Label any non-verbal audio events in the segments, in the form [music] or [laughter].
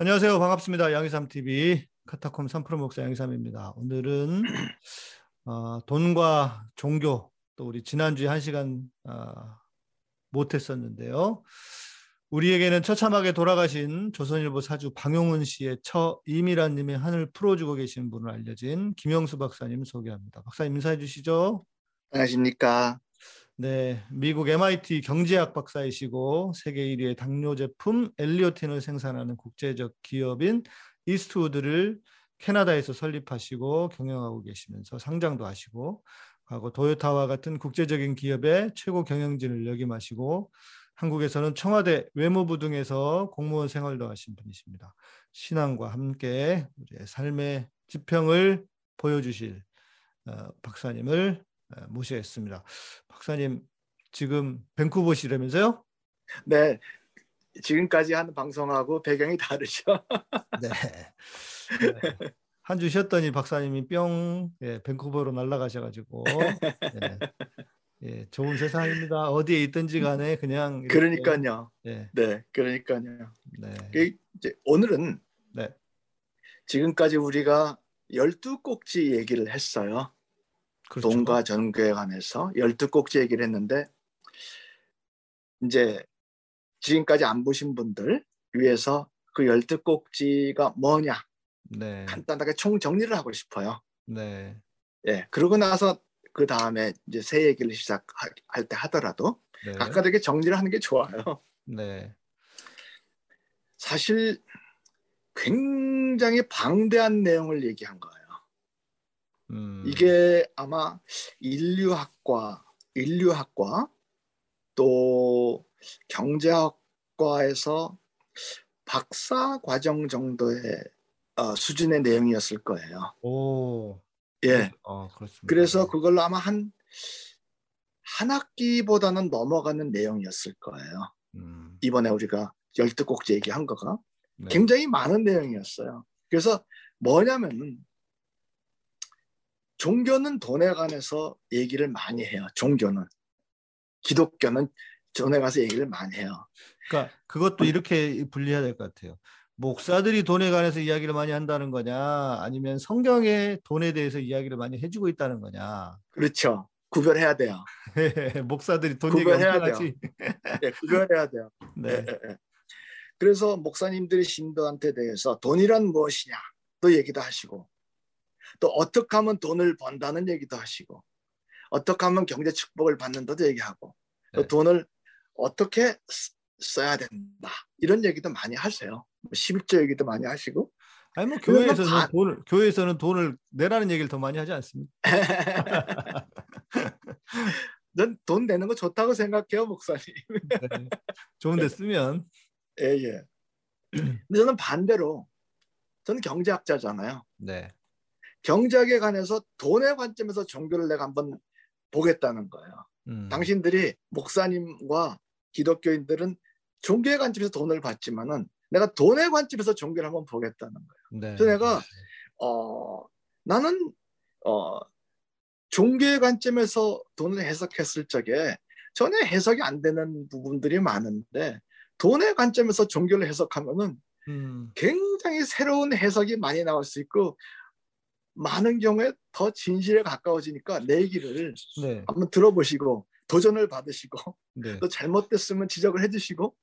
안녕하세요. 반갑습니다. 양희삼 TV 카타콤 3프로 목사 양희삼입니다. 오늘은 어, 돈과 종교 또 우리 지난주에 한 시간 어, 못했었는데요. 우리에게는 처참하게 돌아가신 조선일보 사주 방용훈 씨의 처 이미라님의 한을 풀어주고 계신 분을 알려진 김영수 박사님 소개합니다. 박사님 인사해 주시죠. 안녕하십니까. 네, 미국 MIT 경제학 박사이시고 세계 1위의 당뇨 제품 엘리오틴을 생산하는 국제적 기업인 이스트우드를 캐나다에서 설립하시고 경영하고 계시면서 상장도 하시고 하고 도요타와 같은 국제적인 기업의 최고 경영진을 역임하시고 한국에서는 청와대 외무부 등에서 공무원 생활도 하신 분이십니다. 신앙과 함께 우리의 삶의 지평을 보여주실 어, 박사님을 모시겠습니다. 박사님 지금 밴쿠버시라면서요? 네. 지금까지 한 방송하고 배경이 다르죠. [laughs] 네. 네. 한 주 쉬었더니 박사님이 뿅 예, 밴쿠버로 날아가셔가지고 네. 예, 좋은 세상입니다. 어디에 있든지 간에 그냥 이렇게, 그러니까요. 예. 네, 그러니까요. 네. 그 이제 오늘은 네. 지금까지 우리가 열두 꼭지 얘기를 했어요. 그렇죠. 돈과 전교에 관해서 열두 꼭지 얘기를 했는데 이제 지금까지 안 보신 분들 위해서 그 열두 꼭지가 뭐냐 네. 간단하게 총 정리를 하고 싶어요. 네. 예. 그러고 나서 그 다음에 이제 새 얘기를 시작할 때 하더라도 네. 각각에게 정리를 하는 게 좋아요. 네. 사실 굉장히 방대한 내용을 얘기한 거예요. 음. 이게 아마 인류학과, 인류학과 또 경제학과에서 박사 과정 정도의 어, 수준의 내용이었을 거예요. 오. 예. 어, 그렇습니다. 그래서 그걸로 아마 한, 한 학기보다는 넘어가는 내용이었을 거예요. 음. 이번에 우리가 열두 꼭지 얘기한 거가 네. 굉장히 많은 내용이었어요. 그래서 뭐냐면은 종교는 돈에 관해서 얘기를 많이 해요. 종교는 기독교는 돈에 관해서 얘기를 많이 해요. 그러니까 그것도 이렇게 분리해야 될 것 같아요. 목사들이 돈에 관해서 이야기를 많이 한다는 거냐, 아니면 성경의 돈에 대해서 이야기를 많이 해주고 있다는 거냐. 그렇죠. 구별해야 돼요. [laughs] 목사들이 돈 구별해야 돼요. [laughs] 네, 구별해야 돼요. 네. 네, 네. 그래서 목사님들이 신도한테 대해서 돈이란 무엇이냐 또 얘기도 하시고 또 어떻게 하면 돈을 번다는 얘기도 하시고 어떻게 하면 경제 축복을 받는다도 얘기하고 또 네. 돈을 어떻게 써야 된다 이런 얘기도 많이 하세요. 11조 뭐 얘기도 많이 하시고 아니 뭐 교회에서는 반... 돈을 교회에서는 돈을 내라는 얘기를 더 많이 하지 않습니까? [laughs] 넌돈 내는 거 좋다고 생각해요 목사님. 네. 좋은데 쓰면 예예. 예. 근데 저는 반대로 저는 경제학자잖아요. 네. 경제학에 관해서 돈의 관점에서 종교를 내가 한번 보겠다는 거예요. 음. 당신들이 목사님과 기독교인들은 종교의 관점에서 돈을 받지만은 내가 돈의 관점에서 종교를 한번 보겠다는 거예요. 네. 그래서 내가 어 나는 어 종교의 관점에서 돈을 해석했을 적에 전혀 해석이 안 되는 부분들이 많은데 돈의 관점에서 종교를 해석하면은 음. 굉장히 새로운 해석이 많이 나올 수 있고 많은 경우에 더 진실에 가까워지니까 내 얘기를 네. 한번 들어보시고 도전을 받으시고 네. 또 잘못됐으면 지적을 해주시고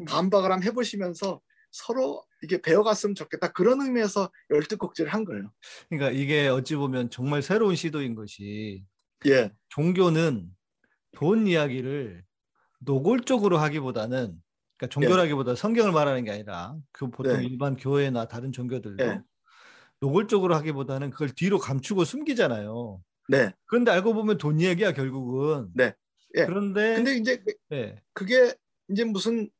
음. 반박을 한번 해보시면서 서로 이게 배워갔으면 좋겠다 그런 의미에서 열두 꼭지를 한 거예요. 그러니까 이게 어찌 보면 정말 새로운 시도인 것이 예. 종교는 돈 이야기를 노골적으로 하기보다는 그러니까 종교라기보다 예. 성경을 말하는 게 아니라 그 보통 네. 일반 교회나 다른 종교들도 예. 노골적으로 하기보다는 그걸 뒤로 감추고 숨기잖아요. 네. 그런데 알고 보면 돈 이야기야 결국은. 네. 예. 그런데 근데 이제 네. 그게 이제 무슨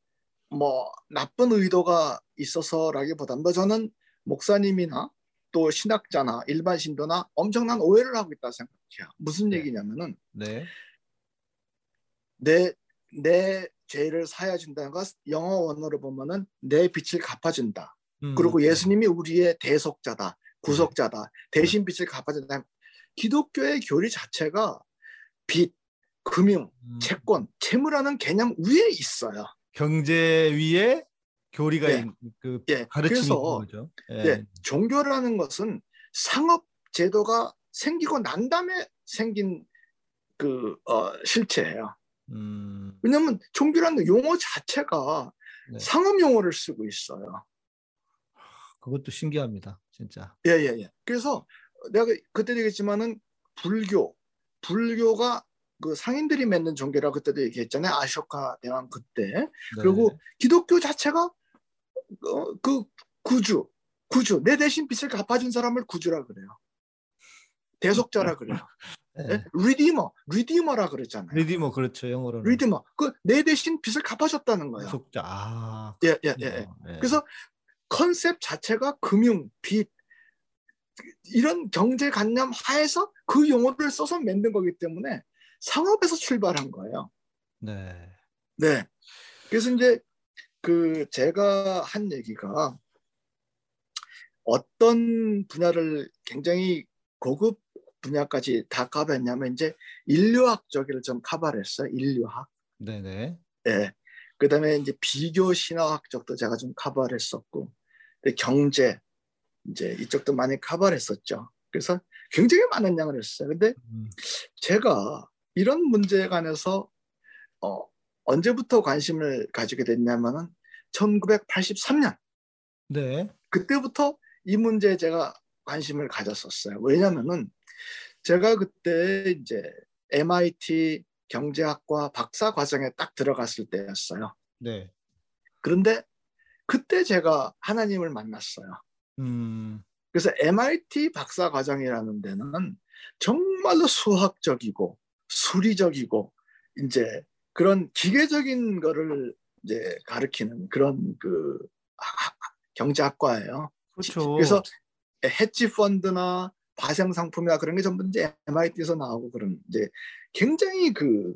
뭐 나쁜 의도가 있어서라기보다는 뭐 저는 목사님이나 또 신학자나 일반 신도나 엄청난 오해를 하고 있다 생각해요. 무슨 네. 얘기냐면은 네. 내, 내 죄를 사해 준다는 것 영어 원어로 보면은 내 빚을 갚아준다. 음. 그리고 예수님이 우리의 대속자다, 구속자다, 대신 빚을 갚아준다. 기독교의 교리 자체가 빚, 금융, 음. 채권, 채무라는 개념 위에 있어요. 경제 위에 교리가 예. 그 예. 가르침이 그래서 거죠. 예. 예. 종교라는 것은 상업 제도가 생기고 난 다음에 생긴 그 어, 실체예요. 음. 왜냐하면 종교라는 용어 자체가 네. 상업 용어를 쓰고 있어요. 그것도 신기합니다, 진짜. 예 예예. 예, 예. 그래서 내가 그때 얘기했지만은 불교, 불교가 그 상인들이 맺는 종교라 그때도 얘기했잖아요. 아쇼카 대왕 그때. 네. 그리고 기독교 자체가 어, 그 구주, 구주 내 대신 빚을 갚아준 사람을 구주라 그래요. 대속자라 그래요. [laughs] 네. redeemer, redeemer라 그랬잖아요. redeemer 그렇죠 영어로는. redeemer, 그 내 대신 빚을 갚아줬다는 거예요. 대속자. 아. 예, 예, 예. 예. 그래서 컨셉 자체가 금융, 빚 이런 경제관념 하에서 그 용어를 써서 만든 거기 때문에 상업에서 출발한 거예요. 네. 네. 그래서 이제 그 제가 한 얘기가 어떤 분야를 굉장히 고급 분야까지 다 커버했냐면 이제 인류학 쪽을 좀 커버를 했어요. 인류학. 네네. 네. 그다음에 이제 비교 신화학 쪽도 제가 좀 커버를 했었고 경제 이제 이쪽도 많이 커버를 했었죠. 그래서 굉장히 많은 양을 했어요. 근데 음. 제가 이런 문제에 관해서 어, 언제부터 관심을 가지게 됐냐면은 1983년. 네. 그때부터 이 문제에 제가 관심을 가졌었어요. 왜냐면은 제가 그때 이제 MIT 경제학과 박사 과정에 딱 들어갔을 때였어요. 네. 그런데 그때 제가 하나님을 만났어요. 음. 그래서 MIT 박사 과정이라는 데는 정말로 수학적이고 수리적이고 이제 그런 기계적인 거를 이제 가르키는 그런 그 경제학과예요. 그렇죠. 그래서 헤지 펀드나 과생 상품이나 그런 게 전부 이제 MIT에서 나오고 그런 이제 굉장히 그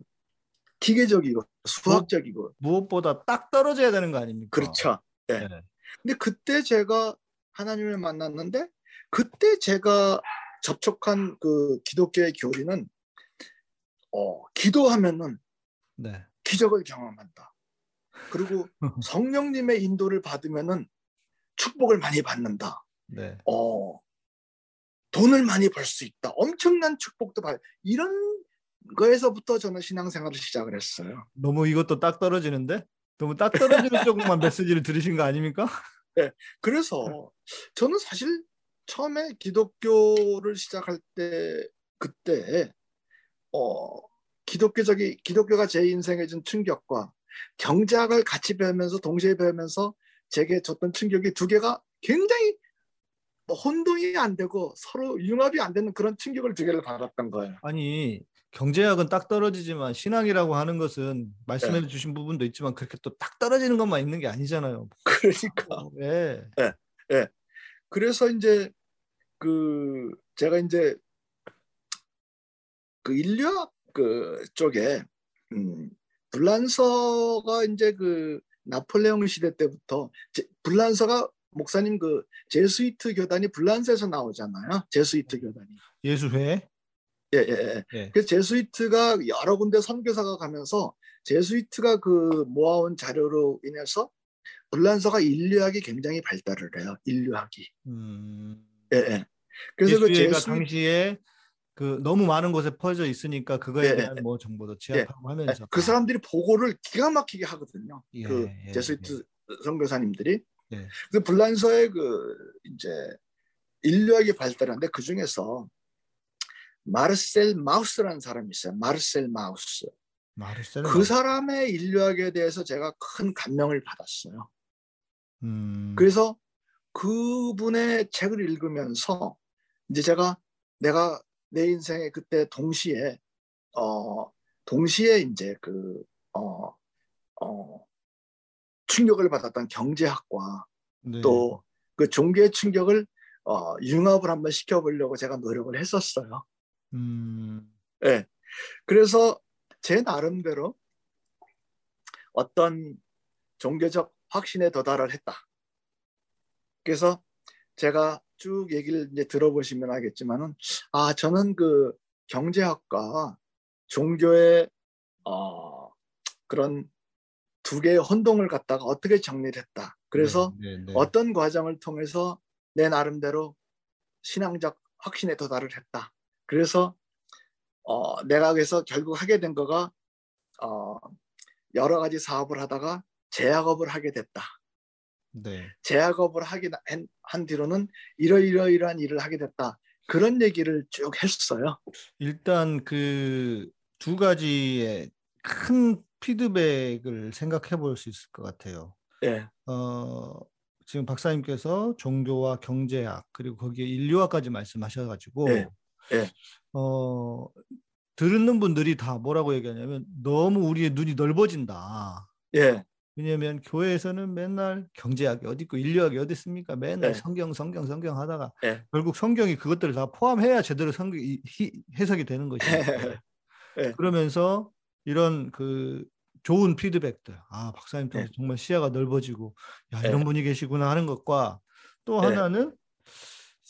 기계적이고 수학적이고 무엇보다 딱 떨어져야 되는 거 아닙니까? 그렇죠. 네. 네. 근데 그때 제가 하나님을 만났는데 그때 제가 접촉한 그 기독교의 교리는 어, 기도하면은 네. 기적을 경험한다. 그리고 [laughs] 성령님의 인도를 받으면은 축복을 많이 받는다. 네. 어, 돈을 많이 벌 수 있다. 엄청난 축복도 받. 이런 거에서부터 저는 신앙생활을 시작을 했어요. 너무 이것도 딱 떨어지는데? 너무 딱 떨어지는 쪽만 메시지를 들으신 거 아닙니까? [laughs] 네. 그래서 저는 사실 처음에 기독교를 시작할 때 그때 어 기독교적이 기독교가 제 인생에 준 충격과 경제학을 같이 배우면서 동시에 배우면서 제게 줬던 충격이 두 개가 굉장히 뭐 혼동이 안 되고 서로 융합이 안 되는 그런 충격을 두 개를 받았던 거예요. 아니 경제학은 딱 떨어지지만 신앙이라고 하는 것은 말씀해 네. 주신 부분도 있지만 그렇게 또 딱 떨어지는 것만 있는 게 아니잖아요. [laughs] 그러니까. 예. 네. 네. 그래서 이제 그 제가 이제 그 인류학 그 쪽에 음, 불란서가 이제 그 나폴레옹 시대 때부터 제, 불란서가 목사님 그 제스위트 교단이 불란서에서 나오잖아요. 제스위트 교단이. 예수회. 예, 예, 예. 예. 그래서 제스위트가 여러 군데 선교사가 가면서 제스위트가 그 모아온 자료로 인해서 불란서가 인류학이 굉장히 발달을 해요. 인류학이. 음. 예, 예. 그래서 그 제수... 당시에 그 너무 많은 곳에 퍼져 있으니까 그거에 예, 대한 뭐 정보도 취합하고 예, 하면서 그 사람들이 보고를 기가 막히게 하거든요. 예, 그 예, 제스위트 예. 선교사님들이. 예. 그 불란서의 그 이제 인류학이 발달하는데 그 중에서 마르셀 마우스라는 사람이 있어요. 마르셀 마우스. 마르셀 그. 사람의 인류학에 대해서 제가 큰 감명을 받았어요. 음. 그래서 그분의 책을 읽으면서 이제 제가 내가 내 인생에 그때 동시에 어 동시에 이제 그어어 어, 충격을 받았던 경제학과 네. 또그 종교의 충격을 어, 융합을 한번 시켜보려고 제가 노력을 했었어요. 음. 네. 그래서 제 나름대로 어떤 종교적 확신에 도달을 했다. 그래서 제가 쭉 얘기를 이제 들어보시면 알겠지만은 아 저는 그 경제학과 종교의 어, 그런 두 개의 혼동을 갖다가 어떻게 정리를 했다. 그래서 네, 네, 네. 어떤 과정을 통해서 내 나름대로 신앙적 확신에 도달을 했다. 그래서 어, 내가 그래서 결국 하게 된 거가 어, 여러 가지 사업을 하다가 제약업을 하게 됐다. 네. 제약업을 하게 한, 한 뒤로는 이러이러이러한 일을 하게 됐다. 그런 얘기를 쭉 했어요. 일단 그 두 가지의 큰 피드백을 생각해 볼 수 있을 것 같아요. 네. 어, 지금 박사님께서 종교와 경제학 그리고 거기에 인류학까지 말씀하셔가지고 네. 네. 어, 듣는 분들이 다 뭐라고 얘기하냐면 너무 우리의 눈이 넓어진다. 예. 왜냐하면 교회에서는 맨날 경제학이 어디 있고 인류학이 어디 있습니까? 맨날 네. 성경 성경 성경 하다가 네. 결국 성경이 그것들을 다 포함해야 제대로 성경 해석이 되는 것이죠. 네. 그러면서 이런 그 좋은 피드백들, 아 박사님 또 네. 정말 시야가 넓어지고 야 네. 이런 분이 계시구나 하는 것과 또 네. 하나는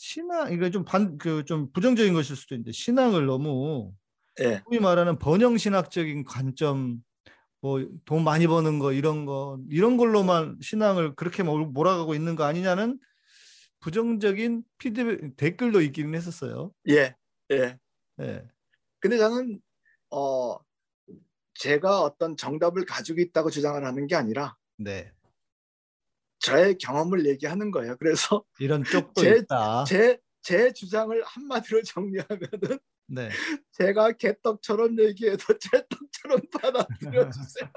신앙 이거 좀 반 그 좀 부정적인 것일 수도 있는데 신앙을 너무 소위 말하는 번영 신학적인 관점 뭐 돈 많이 버는 거 이런 거 이런 걸로만 신앙을 그렇게 몰아가고 있는 거 아니냐는 부정적인 피드백 댓글도 있기는 했었어요. 예, 예. 예. 근데 저는 어 제가 어떤 정답을 가지고 있다고 주장을 하는 게 아니라 네. 저의 경험을 얘기하는 거예요. 그래서 [laughs] 이런 쪽도 제, 있다. 제, 제 주장을 한마디로 정리하면은 네. [laughs] 제가 개떡처럼 얘기해도 [laughs] 제떡처럼 받아들여 주세요.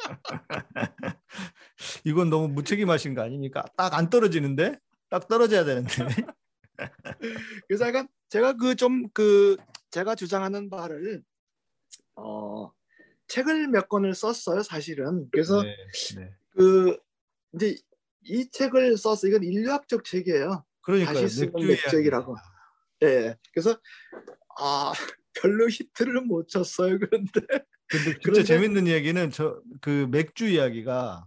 이건 너무 무책임하신 거 아닙니까? 딱 안 떨어지는데? 딱 떨어져야 되는데. 그래서 약간 제가 그 좀그 그 제가 주장하는 바를 어 책을 몇 권을 썼어요, 사실은. 그래서 네, 네. 그 이제 이 책을 썼어. 이건 인류학적 책이에요. 그러니까 맥주이라고. 예. 그래서 아 별로 히트를 못 쳤어요. 그런데 근데 진짜 그런데, 재밌는 이야기는 저 그 맥주 이야기가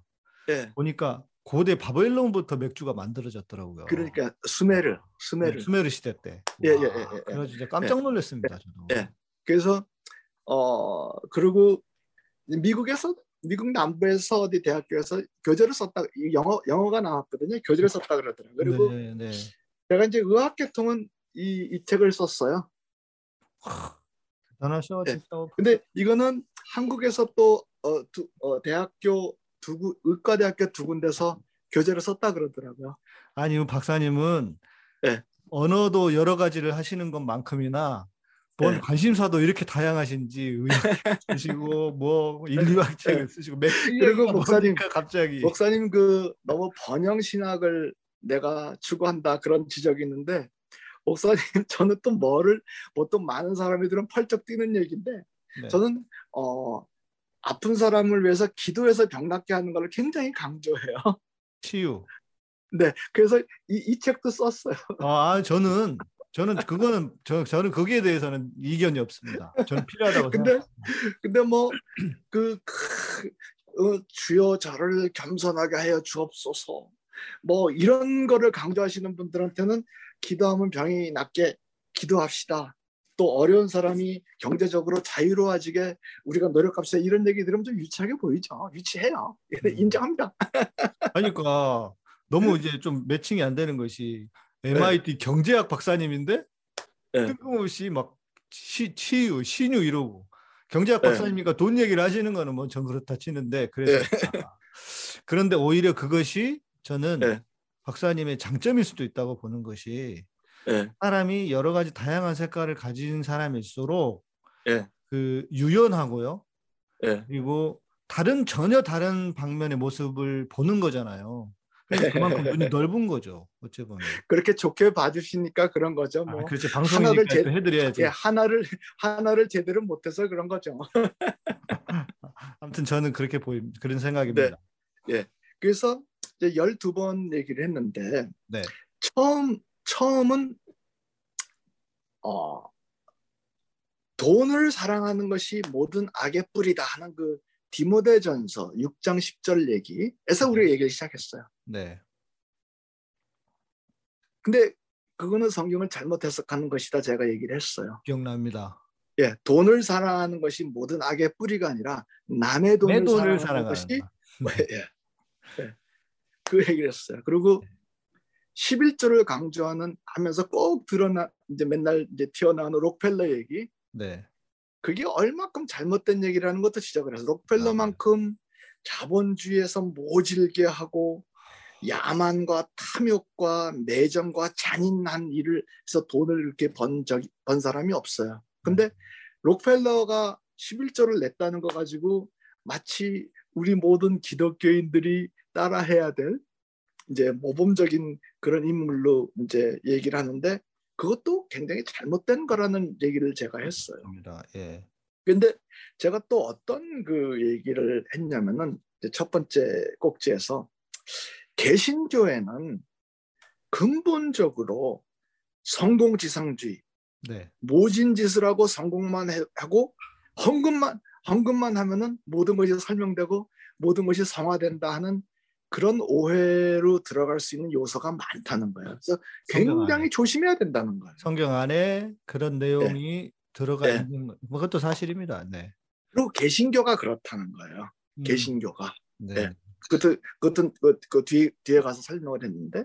예. 보니까 고대 바벨론부터 맥주가 만들어졌더라고요. 그러니까 수메르, 수메르, 네, 수메르 시대 때. 예, 예, 예, 예. 그래서 진짜 깜짝 예. 놀랐습니다. 저도. 예. 그래서 어 그리고 미국에서 미국 남부에서 어디 대학교에서 교재를 썼다 영어 영어가 나왔거든요. 교재를 썼다 그러더라고요. 그리고 네, 네. 제가 이제 의학 계통은 이, 이 책을 썼어요. 대단하셔 네. 근데 이거는 한국에서 또 어, 두, 어, 대학교 두 구, 의과대학교 두 군데서 교재를 썼다 그러더라고요. 아니 박사님은 네. 언어도 여러 가지를 하시는 것만큼이나 뭔 네. 관심사도 이렇게 다양하신지 의학 쓰시고 [laughs] 뭐 인류학 책을 네. 쓰시고 그리고 목사님 갑자기 목사님 그 너무 번영 신학을 내가 추구한다 그런 지적이 있는데 목사님 [laughs] 저는 또 뭐를 보통 많은 사람들은 펄쩍 뛰는 얘기인데 네. 저는 어 아픈 사람을 위해서 기도해서 병 낫게 하는 걸 굉장히 강조해요. 치유. 네, 그래서 이, 이 책도 썼어요. 아, 저는 저는 그거는 저 저는 거기에 대해서는 이견이 없습니다. 저는 필요하다고 [laughs] 근데 생각합니다. 근데 뭐그 어, 주여 저를 겸손하게 하여 주옵소서. 뭐 이런 거를 강조하시는 분들한테는 기도하면 병이 낫게 기도합시다. 또 어려운 사람이 경제적으로 자유로워지게 우리가 노력합시다. 이런 얘기 들으면 좀 유치하게 보이죠. 유치해요. 음. [laughs] 인정합니다. 그러니까 너무 이제 좀 매칭이 안 되는 것이 MIT 네. 경제학 박사님인데 네. 뜬금없이 막 시, 치유, 신유 이러고 경제학 네. 박사님이니까 돈 얘기를 하시는 거는 뭐 전 그렇다 치는데 그래서 네. 그런데 오히려 그것이 저는 네. 박사님의 장점일 수도 있다고 보는 것이 네. 사람이 여러 가지 다양한 색깔을 가진 사람일수록 그 유연하고요. 그리고 다른 전혀 다른 방면의 모습을 보는 거잖아요. [laughs] 그만큼 눈이 넓은 거죠. 어째 보면. 그렇게 좋게 봐주시니까 그런 거죠. 뭐 아, 그렇지 방송이니까 제, 해드려야지. 예, 하나를 하나를 제대로 못해서 그런 거죠. [laughs] 아무튼 저는 그렇게 보임 그런 생각입니다. 네. 예. 그래서 이제 12번 얘기를 했는데 네. 처음 처음은 어 돈을 사랑하는 것이 모든 악의 뿌리다 하는 그 디모데전서 6장 10절 얘기에서 우리가 네. 얘기를 시작했어요. 네. 근데 그거는 성경을 잘못 해석하는 것이다 제가 얘기를 했어요. 기억납니다. 예, 돈을 사랑하는 것이 모든 악의 뿌리가 아니라 남의 돈을, 돈을 사랑하는 것이 예. 예. [laughs] 그 얘기를 했어요. 그리고 11조를 강조하는 하면서 꼭 드러나 이제 맨날 이제 튀어나오는 록펠러 얘기. 네. 그게 얼마큼 잘못된 얘기라는 것도 지적을 해서 록펠러만큼 자본주의에서 모질게 하고 야만과 탐욕과 내정과 잔인한 일을 해서 돈을 이렇게 번, 적, 번 사람이 없어요. 근데 네. 록펠러가 11조를 냈다는 거 가지고 마치 우리 모든 기독교인들이 따라해야 될 이제 모범적인 그런 인물로 이제 얘기를 하는데 그것도 굉장히 잘못된 거라는 얘기를 제가 했어요. 예. 근데 제가 또 어떤 그 얘기를 했냐면은 첫 번째 꼭지에서 개신교에는 근본적으로 성공지상주의, 네. 모진 짓을 하고 성공만 하고 헌금만 헌금만 하면은 모든 것이 설명되고 모든 것이 성화된다 하는 그런 오해로 들어갈 수 있는 요소가 많다는 거예요. 그래서 굉장히 조심해야 된다는 거예요. 성경 안에 그런 내용이 네. 들어가 네. 있는 것, 뭐 그것도 사실입니다. 네. 그리고 개신교가 그렇다는 거예요. 음. 개신교가. 네. 네. 그것도 그것도 그, 그 뒤에 뒤에 가서 설명을 했는데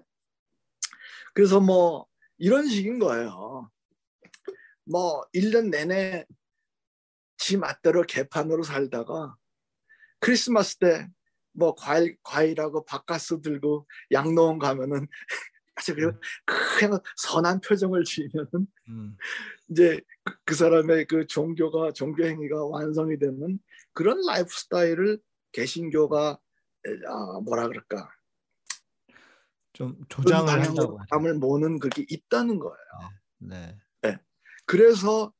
그래서 뭐 이런 식인 거예요. 뭐 1년 내내 지 맛대로 개판으로 살다가 크리스마스 때 뭐 과일 과일하고 박카스 들고 양로원 가면은 [laughs] 아주 그냥 그냥 선한 표정을 지으면은 음. 이제 그, 그, 사람의 그 종교가 종교 행위가 완성이 되는 그런 라이프 스타일을 개신교가 아, 뭐라 그럴까 좀 조장을 한다고 감을 모는 그게 있다는 거예요. 네. 네. 네. 그래서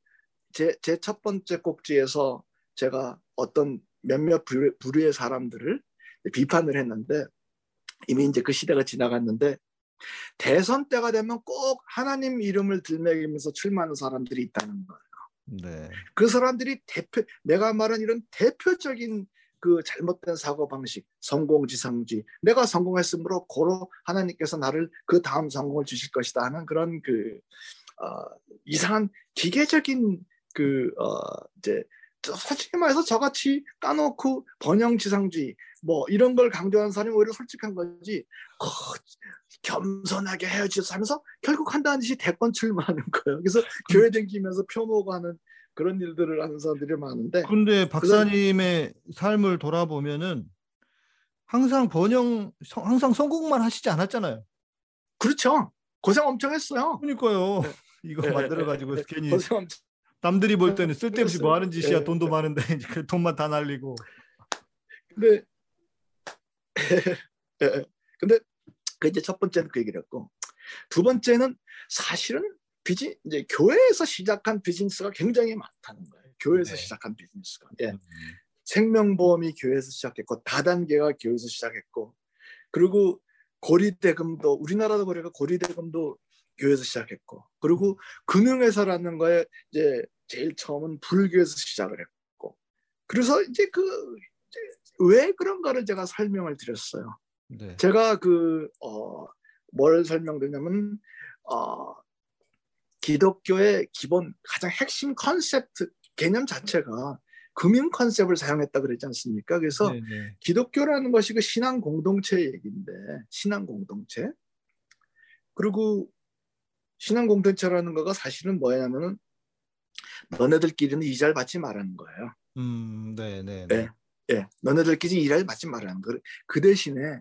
제 제 첫 번째 꼭지에서 제가 어떤 몇몇 부류, 부류의 사람들을 비판을 했는데 이미 이제 그 시대가 지나갔는데 대선 때가 되면 꼭 하나님 이름을 들먹이면서 출마하는 사람들이 있다는 거예요. 네. 그 사람들이 대표 내가 말한 이런 대표적인 그 잘못된 사고 방식, 성공지상주의. 내가 성공했으므로 고로 하나님께서 나를 그 다음 성공을 주실 것이다 하는 그런 그 어, 이상한 기계적인 그 어, 이제 솔직히 말해서 저같이 까놓고 번영지상주의 뭐 이런 걸 강조하는 사람이 오히려 솔직한 거지 어, 겸손하게 헤어지서 하면서 결국 한다는 듯이 대권 출마하는 거예요. 그래서 교회 댕기면서 표모고 하는 그런 일들을 하는 사람들이 많은데. 근데 박사님의. 삶을 돌아보면은 항상 번영, 항상 성공만 하시지 않았잖아요. 그렇죠. 고생 엄청 했어요. 그러니까요. 네. [laughs] 이거 네. 만들어 가지고 네. 괜히 고생 엄청... 남들이 볼 때는 쓸데없이 뭐 하는 짓이야. 네. 돈도 많은데 [laughs] 그 돈만 다 날리고. 근데 [laughs] 근데 그 이제 첫 번째는 그 얘기를 했고 두 번째는 사실은 비즈 이제 교회에서 시작한 비즈니스가 굉장히 많다는 거예요. 교회에서 네. 시작한 비즈니스가. 예. 음. 생명보험이 교회에서 시작했고 다단계가 교회에서 시작했고 그리고 고리대금도 우리나라도 그래가 고리대금도 교회에서 시작했고 그리고 금융회사라는 거에 이제 제일 처음은 불교에서 시작을 했고 그래서 이제 그 왜 그런가를 제가 설명을 드렸어요. 네. 제가 그 어, 뭘 설명드냐면 어, 기독교의 기본 가장 핵심 컨셉트 개념 자체가 금융 concept을 사용했다 그랬지 않습니까? 그래서 네네. 네. 기독교라는 것이 그 신앙 공동체 얘기인데 신앙 공동체 그리고 신앙 공동체라는 거가 사실은 뭐냐면은 너네들끼리는 이자를 받지 말라는 거예요. 음, 네, 네, 네. 예, 너네들끼리 이자를 받지 말라는 거. 그 대신에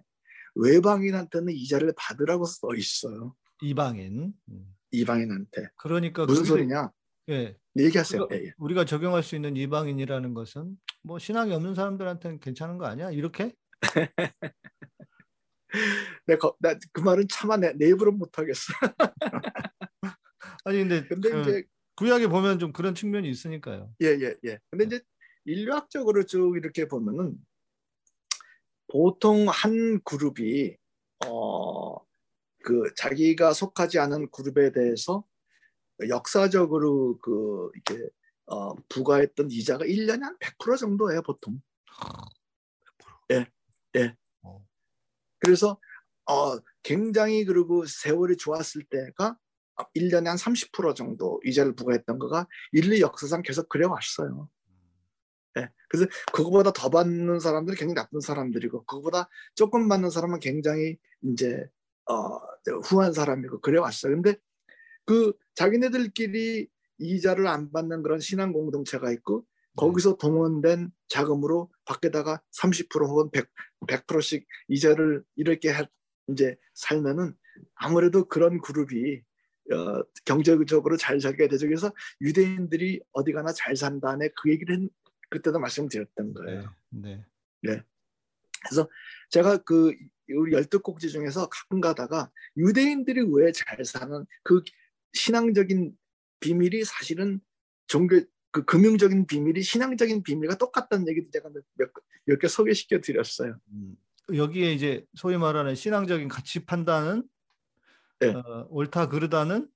외방인한테는 이자를 받으라고 써 있어요. 이방인. 음. 이방인한테. 그러니까 무슨 소리냐? 예. 얘기하세요. 우리가, 예, 예. 우리가 적용할 수 있는 이방인이라는 것은 뭐 신앙이 없는 사람들한테는 괜찮은 거 아니야? 이렇게? [laughs] 내가 나 그 말은 차마 내, 내 입으로 못 하겠어. [laughs] 아니 근데, 근데 그, 이제 구약에 보면 좀 그런 측면이 있으니까요. 예, 예, 예. 근데 이제 인류학적으로 쭉 이렇게 보면은 보통 한 그룹이 어 그 자기가 속하지 않은 그룹에 대해서 역사적으로 그 이렇게 어, 부과했던 이자가 1년에 한 100% 정도예요, 보통. 100%. 예. 예. 어. 그래서 어, 굉장히 그리고 세월이 좋았을 때가 1년에 한 30% 정도 이자를 부과했던 거가 인류 역사상 계속 그래 왔어요. 예. 그래서 그거보다 더 받는 사람들이 굉장히 나쁜 사람들이고 그거보다 조금 받는 사람은 굉장히 이제 어, 후한 사람이고 그래 왔어요. 근데 그 자기네들끼리 이자를 안 받는 그런 신앙 공동체가 있고 네. 거기서 동원된 자금으로 밖에다가 30% 혹은 100, 100%씩 이자를 이렇게 하, 이제 살면은 아무래도 그런 그룹이 어, 경제적으로 잘 살게 되죠. 그래서 유대인들이 어디 가나 잘 산다네 그 얘기를 했, 그때도 말씀드렸던 거예요. 네. 네. 네. 그래서 제가 그 우리 열두 꼭지 중에서 가끔 가다가 유대인들이 왜 잘 사는 그 신앙적인 비밀이 사실은 종교 그 금융적인 비밀이 신앙적인 비밀과 똑같다는 얘기도 제가 몇 개 소개시켜 드렸어요. 음. 여기에 이제 소위 말하는 신앙적인 가치 판단은 네. 어, 옳다 그르다는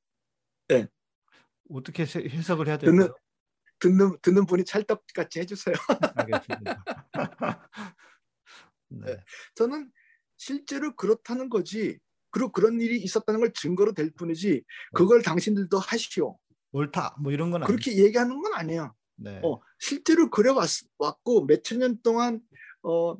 네. 어떻게 해석을 해야 될까요? 듣는, 듣는 듣는 분이 찰떡같이 해주세요. [laughs] 알겠습니다. [laughs] 네. 네. 저는 실제로 그렇다는 거지. 그리고 그런 일이 있었다는 걸 증거로 될 뿐이지 그걸 당신들도 하시오. 옳다 뭐 이런 건 그렇게 아니에요. 얘기하는 건 아니에요. 네. 어, 실제로 그래 왔, 왔고 몇천 년 동안 어,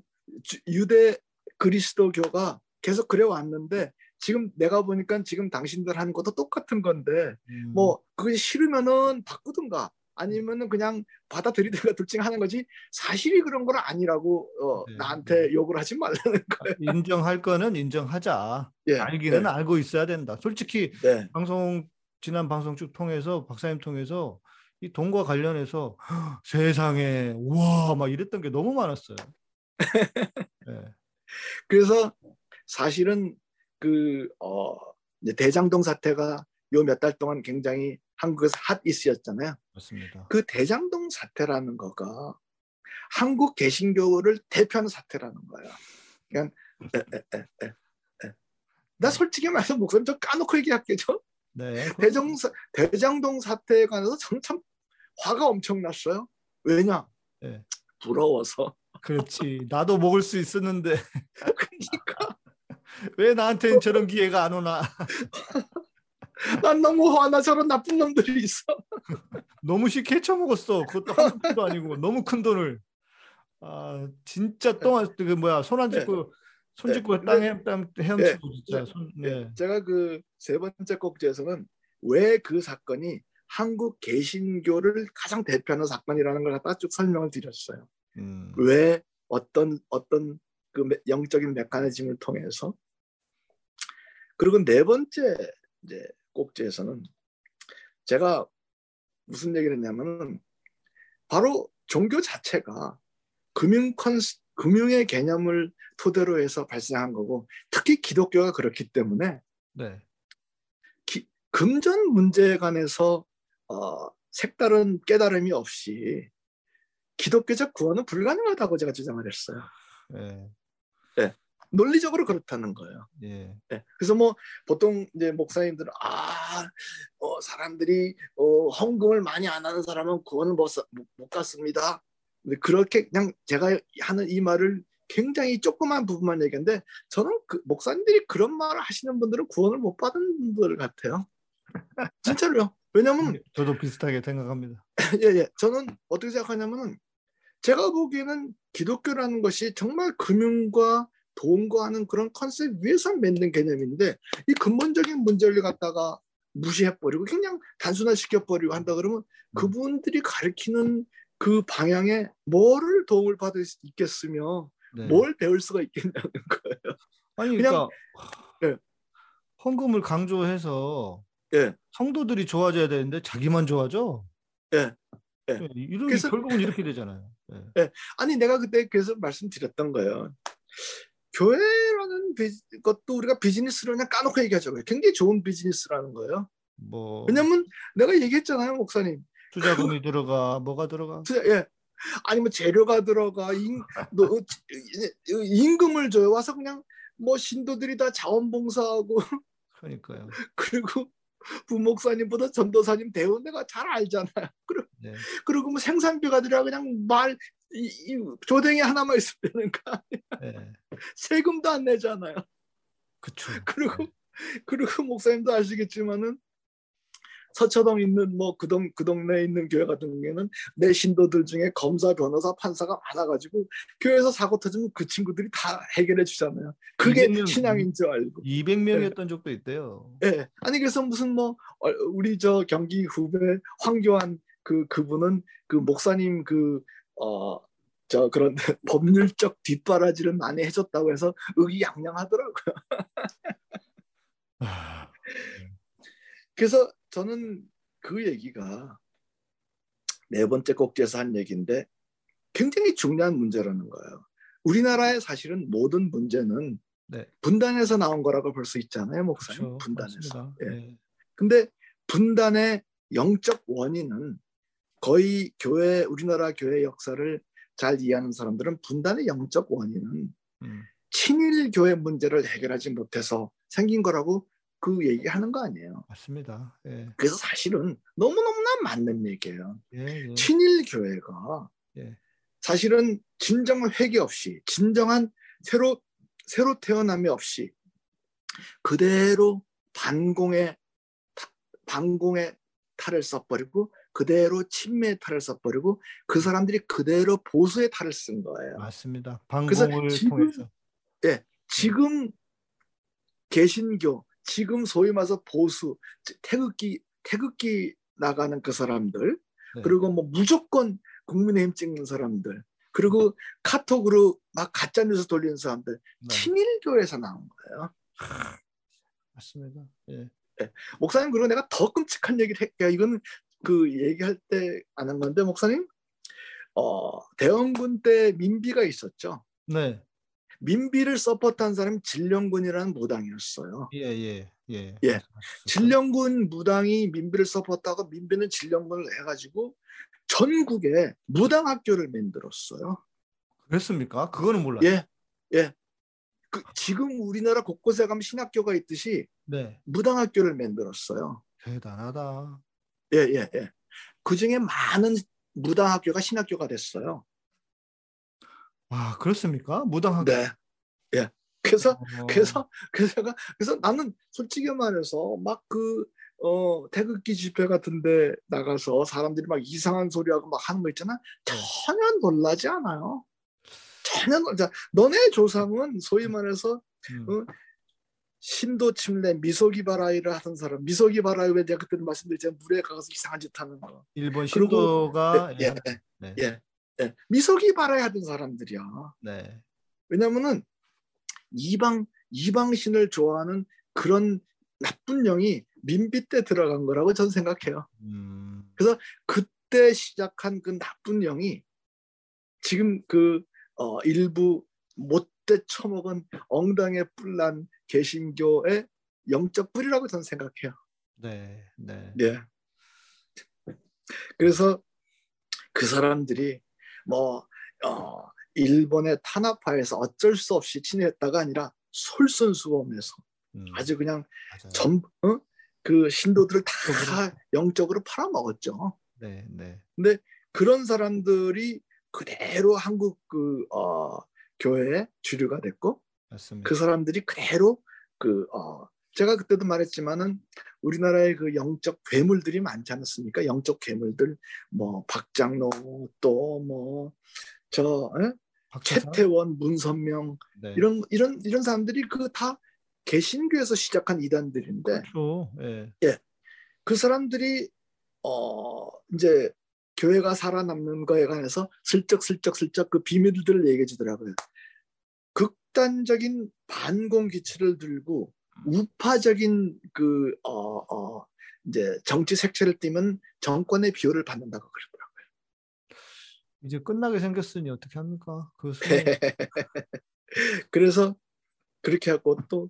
유대 그리스도교가 계속 그래 왔는데 지금 내가 보니까 지금 당신들 하는 것도 똑같은 건데 음. 뭐 그게 싫으면은 바꾸든가 아니면은 그냥 받아들이든가 둘 중에 하는 거지 사실이 그런 건 아니라고 어, 네. 나한테 네. 욕을 하지 말라는 거예요. 인정할 거는 인정하자. 예. 알기는 네. 알고 있어야 된다. 솔직히 네. 방송 지난 방송 쭉 통해서 박사님 통해서 이 돈과 관련해서 [gasps] 세상에 우와 막 이랬던 게 너무 많았어요. [laughs] 네. 그래서 사실은 그 어, 대장동 사태가 요 몇 달 동안 굉장히 한국에서 핫 이슈였잖아요. 맞습니다. 그 대장동 사태라는 거가 한국 개신교를 대표하는 사태라는 거예요. 그냥 에, 에, 에, 나 솔직히 말해서 목소리 좀 까놓고 얘기할게요. 네. 대정 대장동 사태에 관해서 저는 참 화가 엄청 났어요. 왜냐? 네. 부러워서. 그렇지. 나도 먹을 수 있었는데. [laughs] 그러니까 왜 나한테는 저런 기회가 안 오나? [laughs] 난 너무 화나 저런 나쁜 놈들이 있어. [laughs] 너무 쉽게 헤쳐 먹었어. 그것도 한 푼도 아니고 너무 큰 돈을. 아 진짜 똥그 네. 뭐야 손 안 짚고 네. 손 짚고 네. 땅에 땅 헤엄치고 네. 진짜. 손, 네. 제가 그 세 번째 꼭지에서는 왜 그 사건이 한국 개신교를 가장 대표하는 사건이라는 걸 갖다 쭉 설명을 드렸어요. 음. 왜 어떤 어떤 그 영적인 메커니즘을 통해서 그리고 네 번째 이제 꼭지에서는 제가 무슨 얘기를 했냐면은 바로 종교 자체가 금융 컨 금융의 개념을 토대로 해서 발생한 거고 특히 기독교가 그렇기 때문에 네. 기, 금전 문제에 관해서 어, 색다른 깨달음이 없이 기독교적 구원은 불가능하다고 제가 주장을 했어요. 네. 네. 논리적으로 그렇다는 거예요. 예. 네. 그래서 뭐 보통 이제 목사님들은 아 어, 사람들이 어, 헌금을 많이 안 하는 사람은 구원을 못, 못 갔습니다. 근데 그렇게 그냥 제가 하는 이 말을 굉장히 조그만 부분만 얘기하는데 저는 그 목사님들이 그런 말을 하시는 분들은 구원을 못 받은 분들 같아요. [laughs] 진짜로요. 왜냐면 네, 저도 비슷하게 생각합니다. [laughs] 예, 예. 저는 어떻게 생각하냐면은 제가 보기에는 기독교라는 것이 정말 금융과 돈과 하는 그런 컨셉 위에서 맺는 개념인데 이 근본적인 문제를 갖다가 무시해버리고 그냥 단순화시켜버리고 한다 그러면 음. 그분들이 가르치는 그 방향에 뭐를 도움을 받을 수 있겠으며 네. 뭘 배울 수가 있겠냐는 거예요. 아니 그냥 그러니까 예. 헌금을 강조해서 예. 성도들이 좋아져야 되는데 자기만 좋아져. 예. 예. 예 이런 그래서, 결국은 이렇게 되잖아요. 예. 예. 아니 내가 그때 그래서 말씀드렸던 거예요. 교회라는 것도 우리가 비즈니스로 그냥 까놓고 얘기하죠. 굉장히 좋은 비즈니스라는 거예요. 뭐 왜냐면 내가 얘기했잖아요, 목사님. 투자금이 들어가, 뭐가 들어가? 투자, 예. 아니면 뭐 재료가 들어가, 임, 너, 임금을 줘요. 와서 그냥 뭐 신도들이 다 자원봉사하고. 그러니까요. [laughs] 그리고 부목사님보다 전도사님 대우 내가 잘 알잖아요. 그리고, 네. 그리고 뭐 생산비가 들어가 그냥 말 이, 이 조댕이 하나만 있으면 되는 거 아니야. 네. 세금도 안 내잖아요. 그렇죠. 그리고 네. 그리고 목사님도 아시겠지만은 서초동 있는 뭐 그 동 그 동네에 있는 교회 같은 경우에는 내 신도들 중에 검사, 변호사, 판사가 많아가지고 교회에서 사고 터지면 그 친구들이 다 해결해 주잖아요. 그게 200명, 신앙인 줄 알고. 200명이었던 네. 적도 있대요. 예. 네. 아니 그래서 무슨 뭐 어, 우리 저 경기 후배 황교안 그 그분은 그 목사님 그 어. 저 그런 [laughs] 법률적 뒷바라지를 많이 해줬다고 해서 의기양양하더라고요. [laughs] 아, 네. 그래서 저는 그 얘기가 네 번째 꼭지에서 한 얘기인데 굉장히 중요한 문제라는 거예요. 우리나라의 사실은 모든 문제는 네. 분단에서 나온 거라고 볼 수 있잖아요, 목사님. 그렇죠. 분단에서. 예. 네. 근데 분단의 영적 원인은 거의 교회 우리나라 교회 역사를 잘 이해하는 사람들은 분단의 영적 원인은 음. 친일 교회 문제를 해결하지 못해서 생긴 거라고 그 얘기하는 거 아니에요. 맞습니다. 예. 그래서 사실은 너무너무나 맞는 얘기예요. 예, 예. 친일 교회가 예. 사실은 진정한 회개 없이 진정한 새로 새로 태어남이 없이 그대로 반공의 반공의 탈을 써버리고 그대로 침매의 탈을 써버리고 그 사람들이 그대로 보수의 탈을 쓴 거예요. 맞습니다. 반공을 지금, 통해서. 예, 지금 개신교 지금 소위 말해서 보수 태극기 태극기 나가는 그 사람들 네. 그리고 뭐 무조건 국민의힘 찍는 사람들 그리고 카톡으로 막 가짜 뉴스 돌리는 사람들 네. 친일교에서 나온 거예요. 맞습니다. 예. 네. 목사님 그리고 내가 더 끔찍한 얘기를 할게요. 이건 그 얘기할 때 아는 건데 목사님 어 대원군 때 민비가 있었죠. 네. 민비를 support한 사람이 진령군이라는 무당이었어요. 예, 예, 예. 예. 진령군 무당이 민비를 support하고 민비는 진령군을 해가지고 전국에 무당 학교를 만들었어요. 그랬습니까? 그거는 몰라요. 예, 예. 그 지금 우리나라 곳곳에 가면 신학교가 있듯이 네. 무당 학교를 만들었어요. 대단하다. 예, 예, 예. 그 중에 많은 무당 학교가 신학교가 됐어요. 아 그렇습니까? 무당학 네. 예. 그래서 어... 그래서 그래서 그래서 나는 솔직히 말해서 막그 어, 태극기 집회 같은데 나가서 사람들이 막 이상한 소리하고 막 하는 거 있잖아. 네. 전혀 놀라지 않아요. 전혀 놀자. 너네 조상은 소위 말해서 음. 어, 신도 침례 미소기 바라이를 하던 사람 미소기 바라이 왜 내가 그때 말씀드렸지만 물에 가서 이상한 짓 하는 거. 일본 신도가 그리고, 예, 예, 네. 예, 예, 미소기 바라야 하던 사람들이야. 네. 왜냐면은 이방 이방 신을 좋아하는 그런 나쁜 영이 민비 때 들어간 거라고 저는 생각해요. 음. 그래서 그때 시작한 그 나쁜 영이 지금 그 어, 일부 못돼 처먹은 엉덩이에 뿔난 개신교의 영적 뿌리라고 저는 생각해요. 네, 네. 네. 그래서 그 사람들이 뭐 어, 일본의 탄압하에서 어쩔 수 없이 친했다가 아니라 솔선수범해서 음. 아주 그냥 전 어? 그 신도들을 다 영적으로 팔아먹었죠. 네, 네. 근데 그런 사람들이 그대로 한국 그 어, 교회의 주류가 됐고 맞습니다. 그 사람들이 그대로 그 어, 제가 그때도 말했지만은 우리나라의 그 영적 괴물들이 많지 않았습니까? 영적 괴물들 뭐 박장로 또 뭐저 최태원, 문선명 네. 이런 이런 이런 사람들이 그 다 개신교에서 시작한 이단들인데 그렇죠. 예. 예. 그 사람들이 어 이제 교회가 살아남는 거에 관해서 슬쩍 슬쩍 슬쩍 그 비밀들을 얘기해 주더라고요. 극단적인 반공 기치를 들고 우파적인 그 어, 어, 이제 정치 색채를 띠면 정권의 비호를 받는다고 그러더라고요. 이제 끝나게 생겼으니 어떻게 합니까? 그 [laughs] 그래서 그렇게 하고 또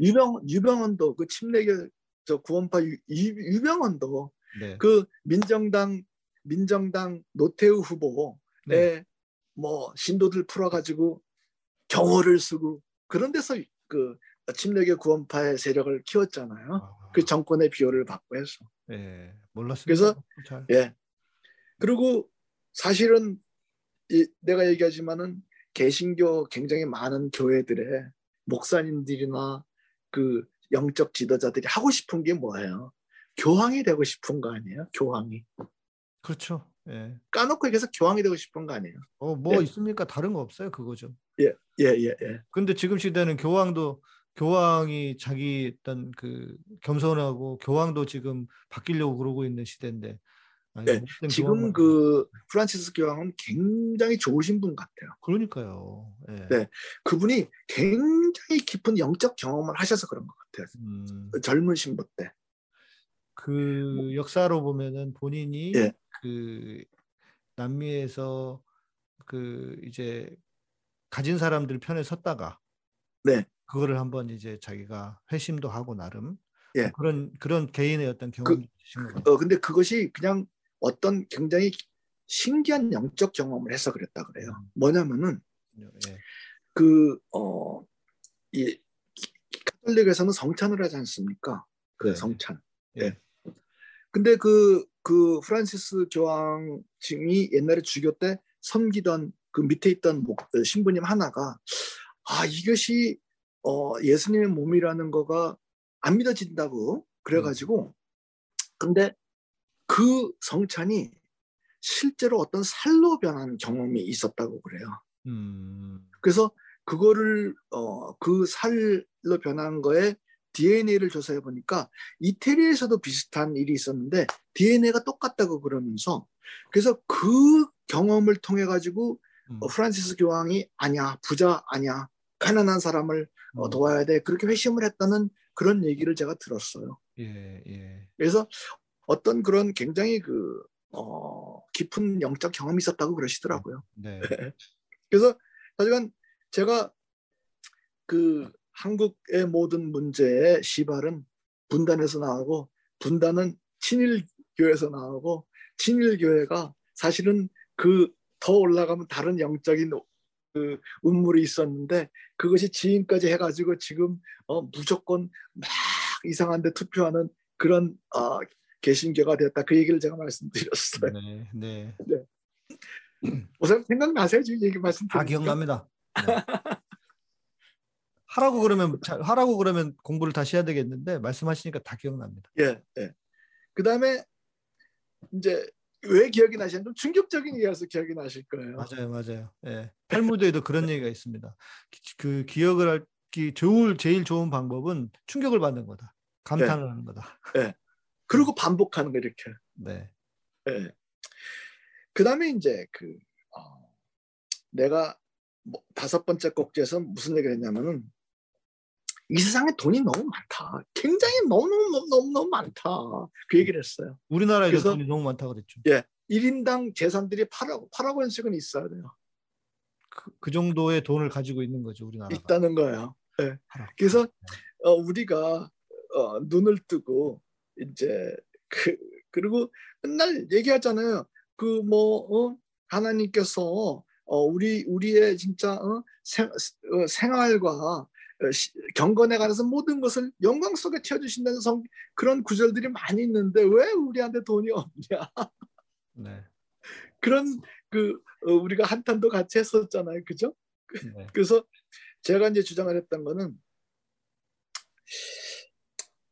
유병 유병원도 그 침례교 저 구원파 유, 유병원도 네. 그 민정당 민정당 노태우 후보에 네. 뭐 신도들 풀어가지고 경호를 쓰고 그런 데서 그 침례교 구원파의 세력을 키웠잖아요. 아. 그 정권의 비호를 받고 해서. 예, 몰랐습니다. 그래서 잘. 예. 그리고 사실은 이, 내가 얘기하지만은 개신교 굉장히 많은 교회들의 목사님들이나 그 영적 지도자들이 하고 싶은 게 뭐예요? 교황이 되고 싶은 거 아니에요? 교황이. 그렇죠. 예. 까놓고 얘기해서 교황이 되고 싶은 거 아니에요? 어, 뭐 예. 있습니까? 다른 거 없어요, 그거죠. 예, 예, 예, 예. 근데 지금 시대는 교황도 교황이 자기 어떤 그 겸손하고 교황도 지금 바뀌려고 그러고 있는 시대인데. 아니, 네, 지금 그 프란치스 교황은 굉장히 좋으신 분 같아요. 그러니까요. 네. 네, 그분이 굉장히 깊은 영적 경험을 하셔서 그런 것 같아요. 음. 젊은 신부 때. 그 역사로 보면은 본인이 예. 그 남미에서 그 이제 가진 사람들 편에 섰다가 네. 그거를 한번 이제 자기가 회심도 하고 나름 예. 그런 그런 개인의 어떤 경험이 그, 어 근데 그것이 그냥 어떤 굉장히 신기한 영적 경험을 해서 그랬다 그래요. 음. 뭐냐면은 예. 그어이 카톨릭에서는 성찬을 하지 않습니까? 그 네. 성찬. 예. 예. 근데 그, 그 프란시스 교황이 옛날에 주교 때 섬기던 그 밑에 있던 목, 어, 신부님 하나가 아 이것이 어, 예수님의 몸이라는 거가 안 믿어진다고 그래가지고 근데 그 성찬이 실제로 어떤 살로 변한 경험이 있었다고 그래요. 음. 그래서 그거를 어, 그 살로 변한 거에 DNA를 조사해 보니까 이태리에서도 비슷한 일이 있었는데 DNA가 똑같다고 그러면서 그래서 그 경험을 통해 가지고 음. 어, 프란시스 교황이 아니야 부자 아니야 가난한 사람을 어, 음. 도와야 돼 그렇게 회심을 했다는 그런 얘기를 제가 들었어요. 예, 예. 그래서 어떤 그런 굉장히 그 어, 깊은 영적 경험이 있었다고 그러시더라고요. 네. [laughs] 그래서 하여간 제가 그 한국의 모든 문제의 시발은 분단에서 나오고 분단은 친일교에서 나오고 친일 교회가 사실은 그 더 올라가면 다른 영적인 그 음물이 있었는데 그것이 지인까지 해가지고 지금 어, 무조건 막 이상한데 투표하는 그런 어, 개신교가 되었다 그 얘기를 제가 말씀드렸어요. 네, 네. 네. 우선 생각나세요 지금 얘기 말씀드린 다 기억납니다. 네. 하라고 그러면 하라고 그러면 공부를 다시 해야 되겠는데 말씀하시니까 다 기억납니다. 예, 예. 그 다음에 이제 왜 기억이 나시는 좀 충격적인 얘기라서 기억이 나실 거예요. 맞아요, 맞아요. 예. 탈무드에도 그런 얘기가 있습니다. 그 기억을 하기 좋을 제일 좋은 방법은 충격을 받는 거다. 감탄을 예. 하는 거다. 예. 그리고 반복하는 거 이렇게. 네. 예. 그다음에 이제 그 어, 내가 뭐 다섯 번째 꼭지에서 무슨 얘기를 했냐면은 이 세상에 돈이 너무 많다. 굉장히 너무너무 너무, 너무 많다. 그 얘기를 했어요. 우리나라에 돈이 너무 많다 그랬죠. 예. 1인당 재산들이 8억, 8억 원씩은 있어야 돼요. 그, 그 정도의 돈을 가지고 있는 거죠, 우리나라. 있다는 거예요. 예. 그래서 네. 어, 우리가 어, 눈을 뜨고 이제 그 그리고 맨날 얘기하잖아요. 그뭐 어, 하나님께서 어, 우리 우리의 진짜 어, 생, 어, 생활과 어, 경건에 관해서 모든 것을 영광 속에 채워주신다는 성, 그런 구절들이 많이 있는데 왜 우리한테 돈이 없냐? 네. 그런 그 어, 우리가 한탄도 같이 했었잖아요, 그죠? 네. 그래서 제가 이제 주장을 했던 거는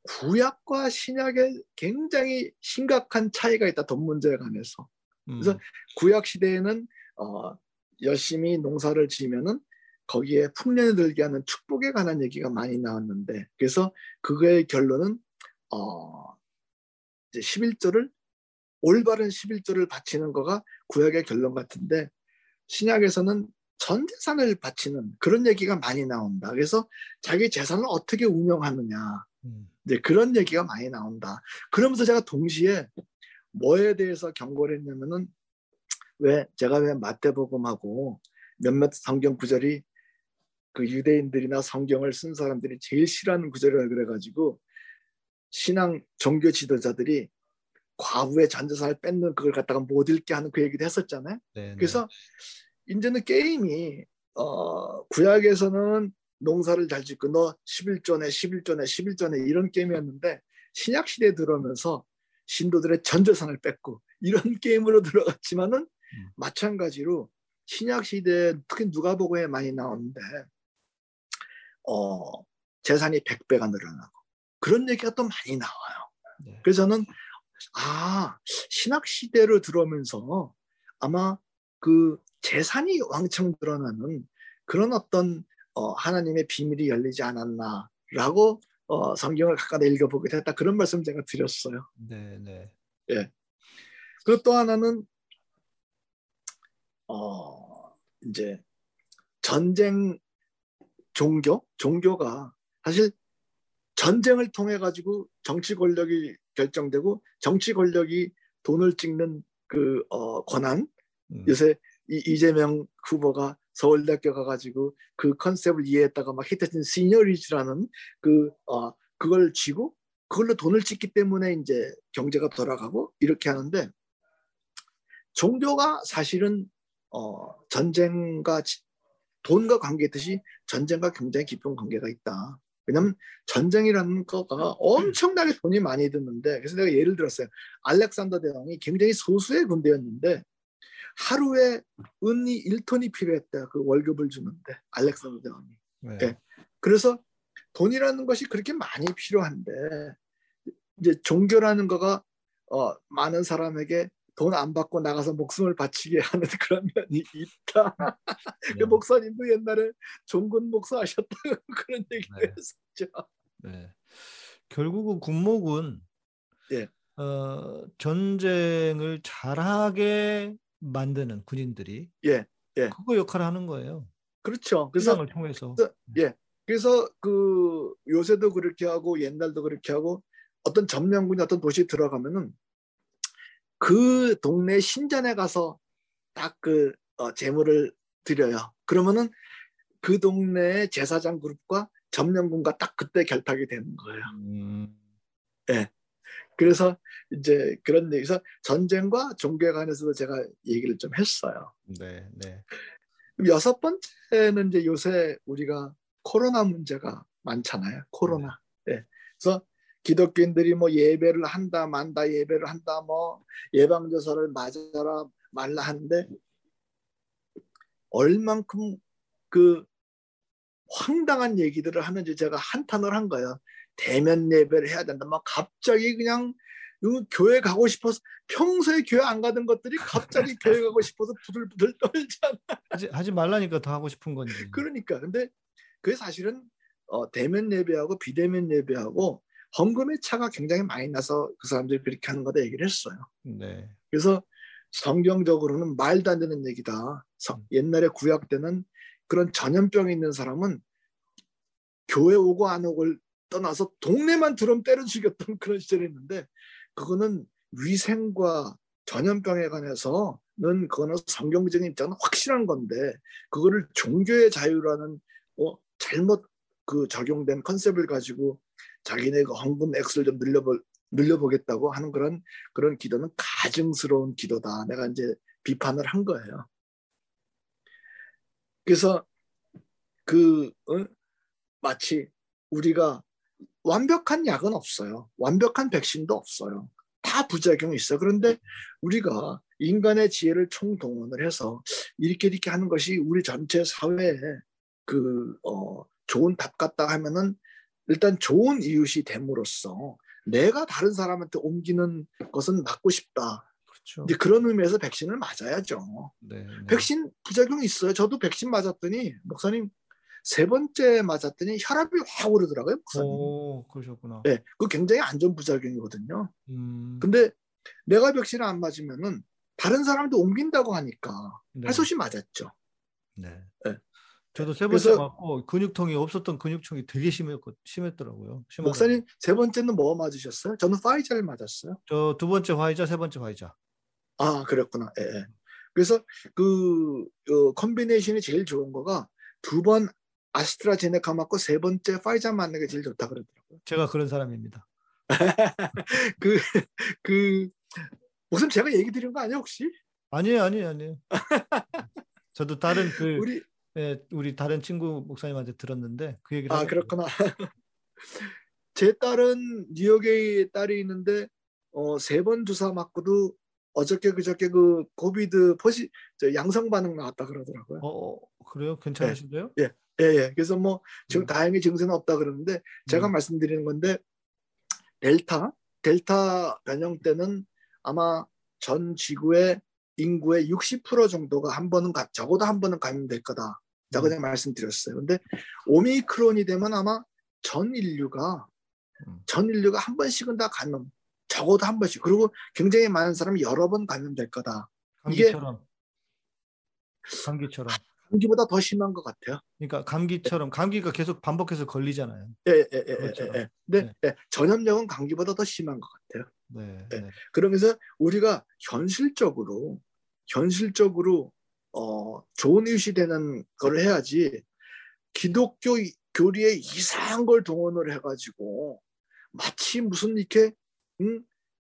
구약과 신약에 굉장히 심각한 차이가 있다 돈 문제에 관해서. 그래서 음. 구약 시대에는 어, 열심히 농사를 지으면은 거기에 풍년이 들게 하는 축복에 관한 얘기가 많이 나왔는데 그래서 그거의 결론은 어 이제 11조를 올바른 11조를 바치는 거가 구약의 결론 같은데 신약에서는 전 재산을 바치는 그런 얘기가 많이 나온다. 그래서 자기 재산을 어떻게 운영하느냐. 음. 이제 그런 얘기가 많이 나온다. 그러면서 제가 동시에 뭐에 대해서 경고를 했냐면은 왜 제가 왜 마태복음하고 몇몇 성경 구절이 그 유대인들이나 성경을 쓴 사람들이 제일 싫어하는 구절이라 그래가지고 신앙 종교 지도자들이 과부의 전재산을 뺏는 그걸 갖다가 못 읽게 하는 그 얘기도 했었잖아요. 네네. 그래서 이제는 게임이 어, 구약에서는 농사를 잘 짓고 너 11조네 11조네 11조네 이런 게임이었는데 신약 시대에 들어오면서 신도들의 전재산을 뺏고 이런 [laughs] 게임으로 들어갔지만은 음. 마찬가지로 신약 시대에 특히 누가복음에 많이 나오는데 어, 재산이 100배가 늘어나고 그런 얘기가 또 많이 나와요. 네. 그래서 저는 아 신학 시대로 들어오면서 아마 그 재산이 왕창 드러나는 그런 어떤 어, 하나님의 비밀이 열리지 않았나라고 어, 성경을 가까이 읽어보게 됐다 그런 말씀 제가 드렸어요. 네, 네. 예. 그 또 하나는 어 이제 전쟁 종교 종교가 사실 전쟁을 통해 가지고 정치 권력이 결정되고 정치 권력이 돈을 찍는 그 어, 권한 음. 요새 이, 이재명 후보가 서울대학교 가가지고 그 컨셉을 이해했다가 막 히트친 시니어리즈라는 그 어, 그걸 쥐고 그걸로 돈을 찍기 때문에 이제 경제가 돌아가고 이렇게 하는데 종교가 사실은 어, 전쟁과 돈과 관계듯이 전쟁과 굉장히 깊은 관계가 있다. 왜냐하면 전쟁이라는 거가 엄청나게 돈이 많이 드는데 그래서 내가 예를 들었어요. 알렉산더 대왕이 굉장히 소수의 군대였는데 하루에 은이 1톤이 필요했다. 그 월급을 주는데 알렉산더 대왕이. 네. 네. 그래서 돈이라는 것이 그렇게 많이 필요한데 이제 종교라는 거가 어, 많은 사람에게 돈 안 받고 나가서 목숨을 바치게 하는 [laughs] 그런 면이 있다. 네. 목사님도 옛날에 종군 목사 하셨다고 [laughs] 그런 얘기도 네. 했었죠. 네. 결국은 군목은 예. 어, 전쟁을 잘하게 만드는 군인들이 예, 예. 그거 역할을 하는 거예요. 그렇죠. 그래서 통해서 그래서, 예. 그래서 그 요새도 그렇게 하고 옛날도 그렇게 하고 어떤 점령군이 어떤 도시 들어가면은 그 동네 신전에 가서 딱그 어, 재물을 드려요. 그러면은 그 동네 제사장 그룹과 점령군과 딱 그때 결탁이 되는 거예요. 음. 예. 그래서 이제 그런 얘기서 전쟁과 종교에 관해서도 제가 얘기를 좀 했어요. 네, 네. 여섯 번째는 이제 요새 우리가 코로나 문제가 많잖아요. 코로나. 네. 그래서 기독교인들이 뭐 예배를 한다 만다 예배를 한다 뭐 예방주사를 맞아라 말라 하는데 얼만큼 그 황당한 얘기들을 하는지 제가 한탄을 한 거예요. 대면 예배를 해야 된다. 막 갑자기 그냥 교회 가고 싶어서 평소에 교회 안 가던 것들이 갑자기 교회 가고 싶어서 부들부들 떨잖아. 하지, 하지 말라니까 더 하고 싶은 건지. 그러니까 근데 그게 사실은 어, 대면 예배하고 비대면 예배하고 헌금의 차가 굉장히 많이 나서 그 사람들이 그렇게 하는 거다 얘기를 했어요. 네. 그래서 성경적으로는 말도 안 되는 얘기다. 음. 옛날에 구약 때는 그런 전염병이 있는 사람은 교회 오고 안 오고를 떠나서 동네만 드럼 때려 죽였던 그런 시절이 있는데 그거는 위생과 전염병에 관해서는 그거는 성경적인 입장은 확실한 건데 그거를 종교의 자유라는 어, 잘못 그 적용된 컨셉을 가지고 자기네 그 헌금 액수를 좀 늘려보, 늘려보겠다고 하는 그런 그런 기도는 가증스러운 기도다. 내가 이제 비판을 한 거예요. 그래서 그 어? 마치 우리가 완벽한 약은 없어요. 완벽한 백신도 없어요. 다 부작용이 있어. 그런데 우리가 인간의 지혜를 총동원을 해서 이렇게 이렇게 하는 것이 우리 전체 사회에 그 어, 좋은 답 같다 하면은 일단 좋은 이웃이 됨으로써 내가 다른 사람한테 옮기는 것은 막고 싶다. 그렇죠. 이제 그런 의미에서 백신을 맞아야죠. 네, 네. 백신 부작용이 있어요. 저도 백신 맞았더니 목사님 세 번째 맞았더니 혈압이 확 오르더라고요. 목사님. 오, 그러셨구나. 네, 그 굉장히 안전 부작용이거든요. 음. 근데 내가 백신을 안 맞으면은 다른 사람도 옮긴다고 하니까 네. 할소시 맞았죠. 네. 네. 저도 세 번째 맞고 근육통이 없었던 근육통이 되게 심했고 심했더라고요. 심하더라고요. 목사님 세 번째는 뭐 맞으셨어요? 저는 파이자를 맞았어요. 저 두 번째 화이자, 세 번째 화이자. 아 그랬구나. 예. 예. 그래서 그, 그 combination이 제일 좋은 거가 두 번 아스트라제네카 맞고 세 번째 파이자 맞는 게 제일 좋다 그러더라고요. 제가 그런 사람입니다. [laughs] 그, 그, 무슨 제가 얘기 드린 거 아니야, 혹시? 아니에요, 아니에요, 아니에요. 저도 다른 그, 우리, 예, 우리 다른 친구 목사님한테 들었는데 그 얘기를. 아, 그렇구나. [laughs] 제 딸은 뉴욕에 딸이 있는데, 어, 세 번 주사 맞고도 어저께 그저께 그 코비드 포시 양성 반응 나왔다 그러더라고요. 어, 어 그래요? 괜찮으신데요? 예, 예, 예. 그래서 뭐 지금 음. 다행히 증세는 없다 그러는데 제가 음. 말씀드리는 건데 델타 델타 변형 때는 아마 전 지구의 인구의 60% 정도가 한 번은 적어도 한 번은 감염될 거다. 제가 그냥 말씀드렸어요. 근데 오미크론이 되면 아마 전 인류가 음. 전 인류가 한 번씩은 다 감염 적어도 한 번씩 그리고 굉장히 많은 사람이 여러 번 감염될 거다. 감기처럼. 이게 감기처럼. 감기보다 더 심한 것 같아요. 그러니까 감기처럼 감기가 계속 반복해서 걸리잖아요. 예, 예, 예, 그렇죠. 예, 예. 네, 네. 예, 전염력은 감기보다 더 심한 것 같아요. 네, 네. 네. 그러면서 우리가 현실적으로 현실적으로 어, 좋은 이웃이 되는 걸 해야지 기독교 교리에 이상한 걸 동원을 해가지고 마치 무슨 이렇게 음,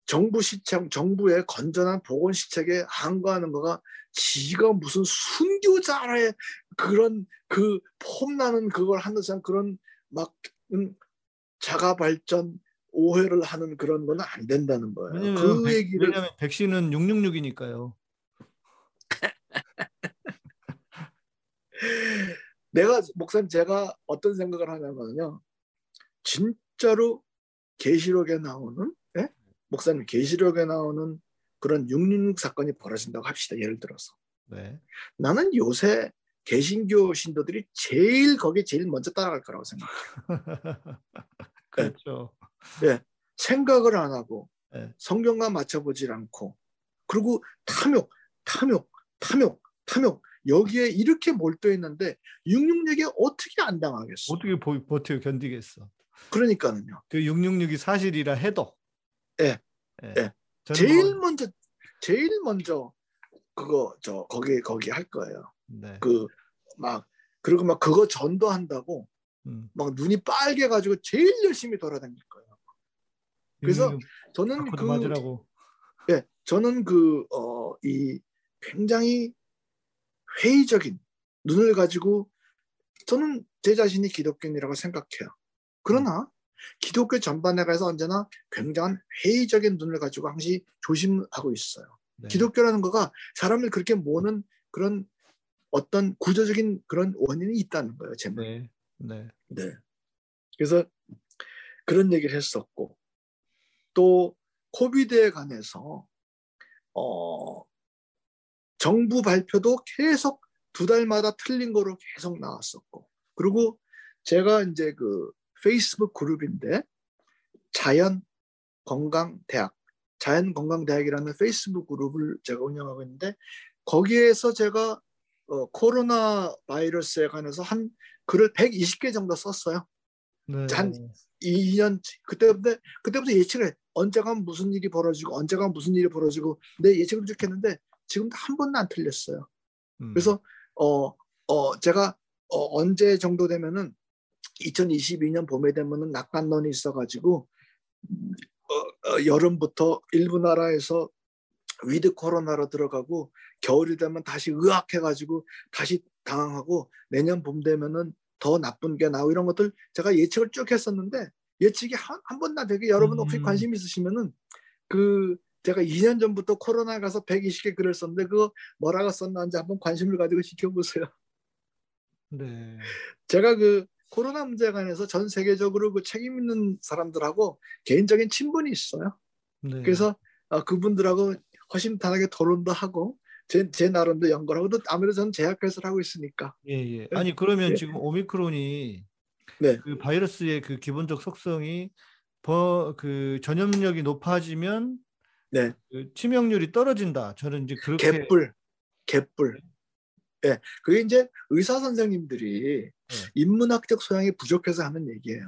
정부 시청 정부의 건전한 보건 시책에 항거하는 거가 지가 무슨 순교자의 그런 그 폼나는 그걸 하는 듯한 그런 막 음, 자가 발전 오해를 하는 그런 건 안 된다는 거예요. 왜냐면, 그 백, 얘기를 왜냐면 백신은 666이니까요. [laughs] 내가 목사님 제가 어떤 생각을 하냐면요. 진짜로 계시록에 나오는 예? 목사님 계시록에 나오는 그런 666 사건이 벌어진다고 합시다. 예를 들어서. 네. 나는 요새 개신교 신도들이 제일 거기에 제일 먼저 따라갈 거라고 생각해요. [laughs] 그렇죠. 네. 네. 생각을 안 하고 네. 성경과 맞춰보질 않고 그리고 탐욕, 탐욕, 탐욕, 탐욕 여기에 이렇게 몰두해 있는데 666에 어떻게 안 당하겠어? 어떻게 버텨 견디겠어? 그러니까는요. 그 666이 사실이라 해도. 예. 예. 예. 제일 뭐... 먼저 제일 먼저 그거 저 거기 거기 할 거예요. 네. 그막 그리고 막 그거 전도한다고 음. 막 눈이 빨개 가지고 제일 열심히 돌아다닐 거예요. 그래서 음, 저는 그 맞으라고. 예, 저는 그 어 이 굉장히 회의적인 눈을 가지고 저는 제 자신이 기독교인이라고 생각해요. 그러나 기독교 전반에 가서 언제나 굉장한 회의적인 눈을 가지고 항상 조심하고 있어요. 네. 기독교라는 거가 사람을 그렇게 모는 그런 어떤 구조적인 그런 원인이 있다는 거예요. 제 말. 네. 네. 네. 그래서 그런 얘기를 했었고 또 코비드에 관해서 어 정부 발표도 계속 두 달마다 틀린 거로 계속 나왔었고 그리고 제가 이제 그 페이스북 그룹인데 자연 건강 대학 자연 건강 대학이라는 페이스북 그룹을 제가 운영하고 있는데 거기에서 제가 어, 코로나 바이러스에 관해서 한 글을 120개 정도 썼어요. 네. 한 2년 그때부터 그때부터 예측을 해. 언제가 무슨 일이 벌어지고 언제가 무슨 일이 벌어지고 내 예측을 쭉 했는데 지금도 한 번도 안 틀렸어요. 음. 그래서 어, 어 제가 어, 언제 정도 되면은 2022년 봄에 되면은 낙관론이 있어가지고 어, 어, 여름부터 일부 나라에서 with 코로나로 들어가고 겨울이 되면 다시 악화해가지고 다시 당황하고 내년 봄 되면은 더 나쁜 게 나오고 이런 것들 제가 예측을 쭉 했었는데 예측이 한, 한 번나 되게 여러분 혹시 음. 관심 있으시면은 그 제가 2년 전부터 코로나 가서 120개 글을 썼는데 그거 뭐라고 썼나는지 한번 관심을 가지고 지켜보세요. 네. 제가 그 코로나 문제에 관해서 전 세계적으로 그 책임 있는 사람들하고 개인적인 친분이 있어요. 네. 그래서 어, 그분들하고 허심탄회하게 토론도 하고 제, 제 나름도 연구하고 또 아무래도 저는 제약회사를 하고 있으니까. 예, 예. 아니 그러면 예. 지금 오미크론이 네. 그 바이러스의 그 기본적 속성이 버, 그 전염력이 높아지면 네. 그 치명률이 떨어진다. 저는 이제 그렇게 개뿔, 개뿔. 예, 네. 그게 이제 의사 선생님들이 네. 인문학적 소양이 부족해서 하는 얘기예요.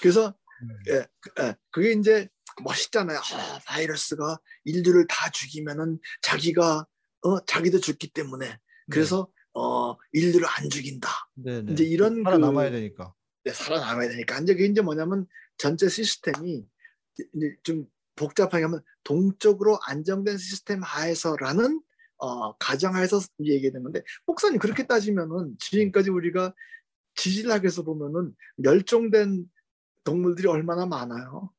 그래서 음. 예, 예, 그게 이제 멋있잖아요. 아, 바이러스가 인류를 다 죽이면은 자기가 어 자기도 죽기 때문에 네. 그래서 네. 어 인류를 안 죽인다. 네네. 네. 이제 이런 살아남아야 그, 되니까. 네, 살아남아야 되니까. 이제 그게 이제 뭐냐면 전체 시스템이 이제 좀 복잡하게 하면 동적으로 안정된 시스템 하에서라는 어, 가정하에서 얘기되는데 목사님 그렇게 따지면은 지금까지 우리가 지질학에서 보면은 멸종된 동물들이 얼마나 많아요.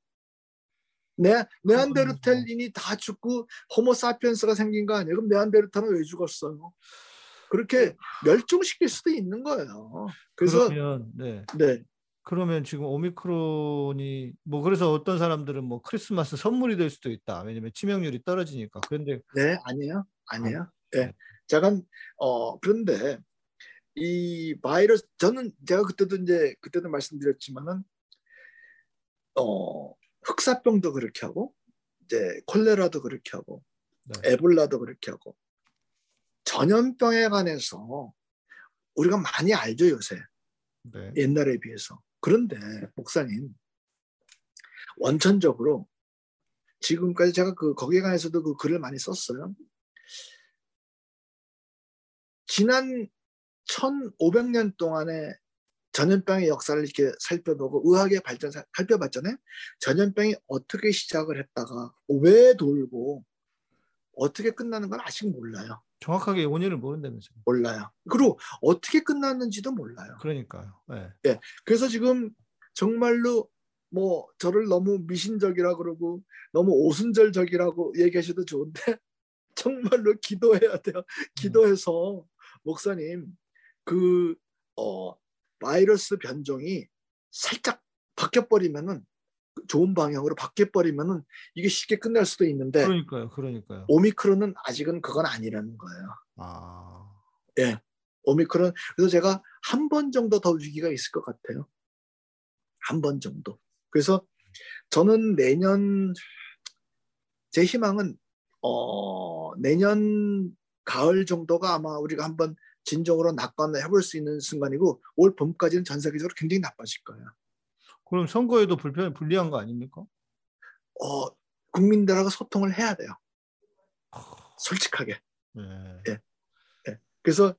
네, 네안데르텔린이 다 죽고 호모사피엔스가 생긴 거 아니에요? 그럼 네안데르탈은 왜 죽었어요? 그렇게 멸종시킬 수도 있는 거예요. 그래서 그러면, 네. 네. 그러면 지금 오미크론이 뭐 그래서 어떤 사람들은 뭐 크리스마스 선물이 될 수도 있다. 왜냐면 치명률이 떨어지니까. 그런데 네 아니에요, 아니에요. 아, 네. 네. 잠깐 어 그런데 이 바이러스 저는 제가 그때도 이제 그때도 말씀드렸지만은 어 흑사병도 그렇게 하고 이제 콜레라도 그렇게 하고 네. 에볼라도 그렇게 하고 전염병에 관해서 우리가 많이 알죠 요새 네. 옛날에 비해서 그런데 목사님 원천적으로 지금까지 제가 그 거기에 관해서도 그 글을 많이 썼어요. 지난 1500년 동안의 전염병의 역사를 이렇게 살펴보고 의학의 발전 살펴봤잖아요. 전염병이 어떻게 시작을 했다가 왜 돌고 어떻게 끝나는 건 아직 몰라요. 정확하게 원인을 모른다면서요? 몰라요. 그리고 어떻게 끝났는지도 몰라요. 그러니까요. 네. 네. 그래서 지금 정말로 뭐 저를 너무 미신적이라 그러고 너무 오순절적이라고 얘기하셔도 좋은데 [laughs] 정말로 기도해야 돼요. 기도해서 목사님 그 어, 바이러스 변종이 살짝 바뀌어 버리면은 좋은 방향으로 바뀌어 버리면은 이게 쉽게 끝날 수도 있는데 그러니까요, 그러니까요. 오미크론은 아직은 그건 아니라는 거예요. 아, 예, 오미크론 그래서 제가 한 번 정도 더 위기가 있을 것 같아요. 한 번 정도. 그래서 저는 내년 제 희망은 어 내년 가을 정도가 아마 우리가 한번 진정으로 낙관을 해볼 수 있는 순간이고 올 봄까지는 전 세계적으로 굉장히 나빠질 거예요. 그럼 선거에도 불편 불리한 거 아닙니까? 어 국민들하고 소통을 해야 돼요. 솔직하게. 네. 예. 예. 그래서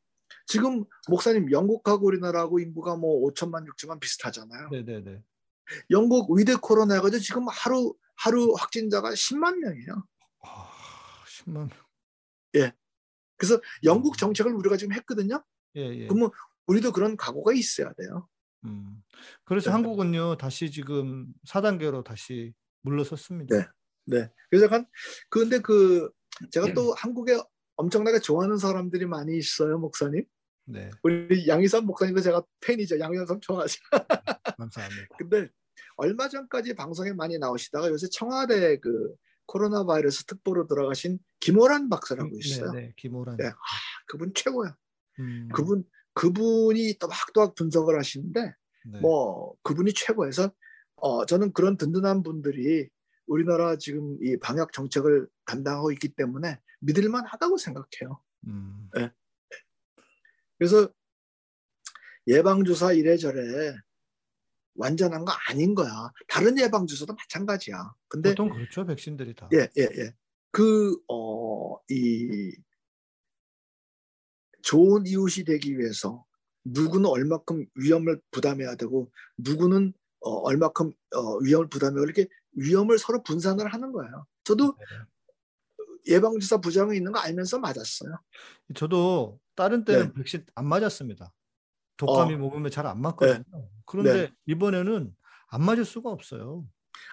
지금 목사님 영국하고 우리나라하고 인구가 뭐 5천만 6천만 비슷하잖아요. 네네네. 영국 위대 코로나 가지고 지금 하루 하루 확진자가 10만 명이에요. 아, 10만 명. 예. 그래서 영국 정책을 우리가 지금 했거든요. 예, 예. 그러면 우리도 그런 각오가 있어야 돼요. 음. 그래서 네. 한국은요 다시 지금 4단계로 다시 물러섰습니다. 네, 네. 그래서 약간 근데 그 제가 또 한국에 엄청나게 좋아하는 사람들이 많이 있어요, 목사님. 네. 우리 양희삼 목사님도 제가 팬이죠. 양희삼 좋아하죠. [laughs] 감사합니다. 근데 얼마 전까지 방송에 많이 나오시다가 요새 청와대 그 코로나 바이러스 특보로 들어가신 김호란 박사라고 음, 있어요. 네, 네 김호란. 네, 아, 그분 최고야. 음. 그분 그분이 또막또막 분석을 하시는데 네. 뭐 그분이 최고해서 어 저는 그런 든든한 분들이 우리나라 지금 이 방역 정책을 담당하고 있기 때문에 믿을만 하다고 생각해요. 음. 네. 그래서 예방주사 이래저래 완전한 거 아닌 거야. 다른 예방주사도 마찬가지야. 근데 보통 그렇죠. 백신들이 다. 예, 예, 예. 그, 어, 이, 좋은 이웃이 되기 위해서 누구는 얼마큼 위험을 부담해야 되고 누구는 어, 얼마큼 어, 위험을 부담해야 이렇게 위험을 서로 분산을 하는 거예요. 저도 네. 예방주사 부작용이 있는 거 알면서 맞았어요. 저도 다른 때는 네. 백신 안 맞았습니다. 독감이 어. 먹으면 잘 안 맞거든요. 네. 그런데 네. 이번에는 안 맞을 수가 없어요.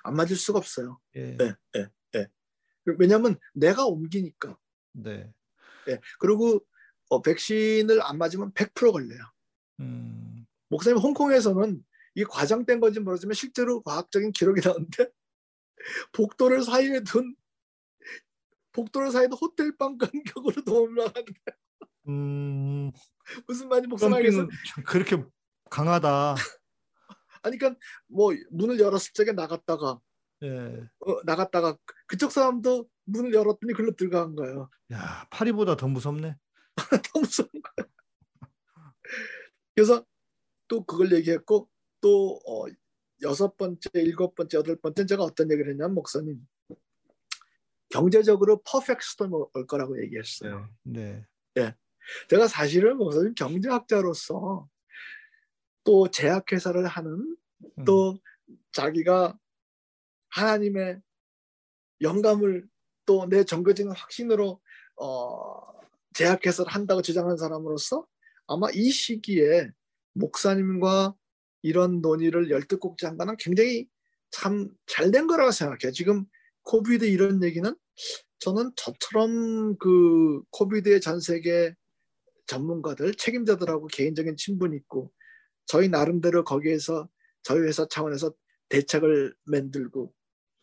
안 맞을 수가 없어요. 예. 네, 네, 네. 왜냐하면 내가 옮기니까. 네. 네. 그리고 어, 백신을 안 맞으면 100% 걸려요. 음. 목사님 홍콩에서는 이게 과장된 건지 모르지만 실제로 과학적인 기록이 나오는데 [laughs] 복도를 사이에 둔 복도를 사이에 둔 호텔 방 간격으로도 [laughs] 올라가는데 음. 무슨 말인지 목사님 알겠어? 그렇게 강하다. [laughs] 아니 그러니까 뭐 문을 열었을 적에 나갔다가 예. 어, 나갔다가 그쪽 사람도 문을 열었더니 글로 들어간 거예요. 야 파리보다 더 무섭네. [laughs] 더 무서운 거야. 그래서 또 그걸 얘기했고 또 어, 여섯 번째, 일곱 번째, 여덟 번째 제가 어떤 얘기를 했냐면 목사님 경제적으로 퍼펙트 스톰 올 거라고 얘기했어요. 네. 네. 예. 제가 사실은 목사님 경제학자로서 또 제약회사를 하는 또 음. 자기가 하나님의 영감을 또 내 정거지는 확신으로 어, 제약회사를 한다고 주장한 사람으로서 아마 이 시기에 목사님과 이런 논의를 열뜻곡지 한 거는 굉장히 참 잘 된 거라고 생각해요. 지금 COVID 이런 얘기는 저는 저처럼 그 COVID의 전 세계 전문가들, 책임자들하고 개인적인 친분이 있고 저희 나름대로 거기에서 저희 회사 차원에서 대책을 만들고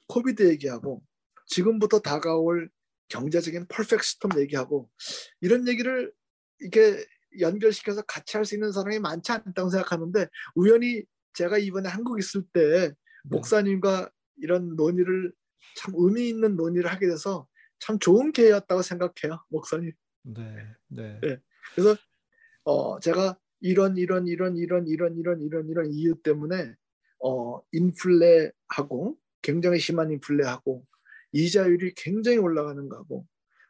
COVID 얘기하고 지금부터 다가올 경제적인 perfect storm 얘기하고 이런 얘기를 이렇게 연결시켜서 같이 할 수 있는 사람이 많지 않다고 생각하는데 우연히 제가 이번에 한국 있을 때 네. 목사님과 이런 논의를 참 의미 있는 논의를 하게 돼서 참 좋은 기회였다고 생각해요, 목사님. 네, 네. 네. 그래서 어 제가 이런 이런 이런 이런 이런 이런 이런 이런 이유 때문에 어 인플레하고 굉장히 심한 인플레하고 이자율이 굉장히 올라가는 거하고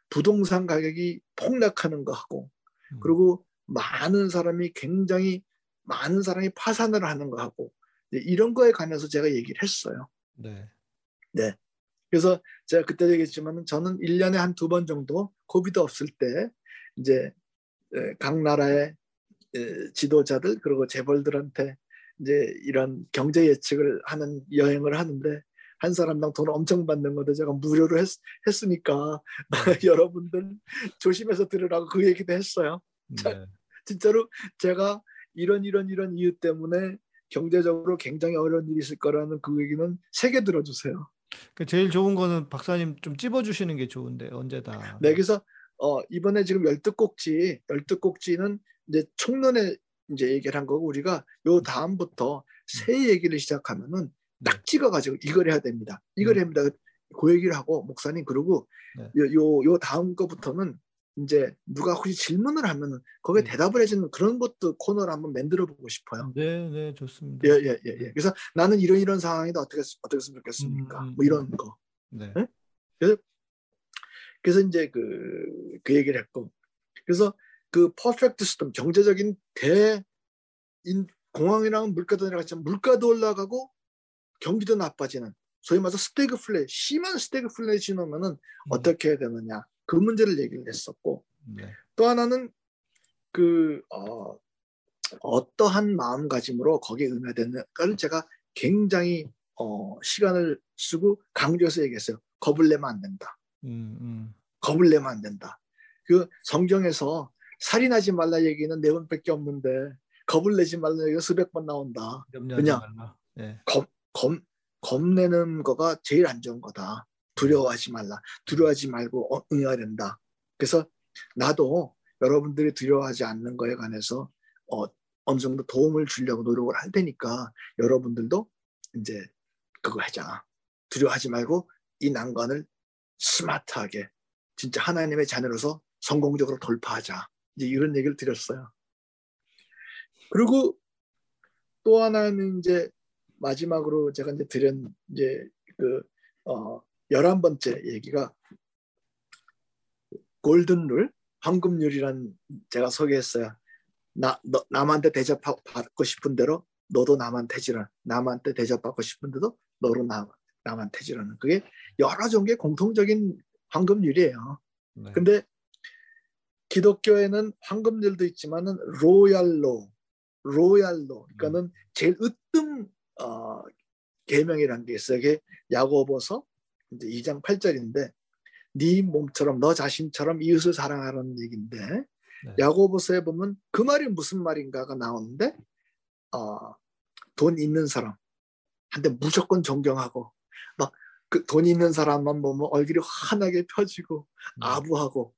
부동산 가격이 폭락하는 거하고 음. 그리고 많은 사람이 굉장히 많은 사람이 파산을 하는 거하고 이런 거에 관해서 제가 얘기를 했어요. 네. 네. 그래서 제가 그때 얘기했지만 저는 1년에 한 두 번 정도 코비드 없을 때 이제 각 나라의 지도자들 그리고 재벌들한테 이제 이런 경제 예측을 하는 여행을 하는데 한 사람당 돈 엄청 받는 건데 제가 무료로 했, 으니까 [laughs] 네. 여러분들 조심해서 들으라고 그 얘기도 했어요. 네. 진짜로 제가 이런 이런 이런 이유 때문에 경제적으로 굉장히 어려운 일이 있을 거라는 그 얘기는 세게 들어주세요. 그 제일 좋은 거는 박사님 좀 찝어주시는 게 좋은데 언제다. 네, 그래서 어, 이번에 지금 열두 꼭지, 열두 꼭지는 이제 총론에 이제 얘기를 한 거고 우리가 요 다음부터 새 얘기를 시작하면은 딱 찍어가지고 이걸 해야 됩니다. 이걸 해야 됩니다. 그 얘기를 하고 목사님 그러고 네. 요, 요, 요 다음 거부터는 이제 누가 혹시 질문을 하면은 거기에 네. 대답을 해주는 그런 것도 코너를 한번 만들어 보고 싶어요. 네, 네, 좋습니다. 예, 예, 예, 예. 그래서 나는 이런 이런 상황이다 어떻게 어떻게 했으면 좋겠습니까? 음, 뭐 이런 거. 네. 네? 그래서 그래서 이제 그, 그 얘기를 했고 그래서 그 퍼펙트 시스템 경제적인 대 인, 공황이랑 물가도 내려갔지만 물가도 올라가고 경기도 나빠지는 소위 말해서 스태그플레 심한 스태그플레이션이 오면은 음. 어떻게 해야 되느냐 그 문제를 얘기를 했었고 네. 또 하나는 그 어, 어떠한 마음가짐으로 거기에 응해야 되는 걸 제가 굉장히 어, 시간을 쓰고 강조해서 얘기했어요. 겁을 내면 안 된다. 음, 음. 겁을 내면 안 된다. 그 성경에서 살인하지 말라 얘기는 네 번밖에 없는데 겁을 내지 말라 얘기가 수백 번 나온다. 그냥 네. 겁, 겁, 겁내는 거가 제일 안 좋은 거다. 두려워하지 말라. 두려워하지 말고 어, 응해야 된다. 그래서 나도 여러분들이 두려워하지 않는 거에 관해서 어, 어느 정도 도움을 주려고 노력을 할 테니까 여러분들도 이제 그거 하자. 두려워하지 말고 이 난관을 스마트하게 진짜 하나님의 자녀로서 성공적으로 돌파하자. 이제 이런 얘기를 드렸어요. 그리고 또 하나는 이제 마지막으로 제가 이제 드린 이제 그 어, 열한 번째 얘기가 골든 룰, 황금률이란 제가 소개했어요. 나, 너, 남한테 대접받고 싶은 대로 너도 남한테 지라. 남한테 대접받고 싶은데도 너로 남, 남한테 지라는 그게 여러 종류의 공통적인 황금률이에요. 네. 근데 기독교에는 황금률도 있지만은 로얄로, 로얄로, 그러니까는 음. 제일 으뜸 어, 계명이라는 게 있어요. 이게 야고보서 이제 2장 8절인데 네 몸처럼 너 자신처럼 이웃을 사랑하라는 얘기인데 네. 야고보서에 보면 그 말이 무슨 말인가가 나오는데 어, 돈 있는 사람 한테 무조건 존경하고 막 그 돈 있는 사람만 보면 얼굴이 환하게 펴지고 음. 아부하고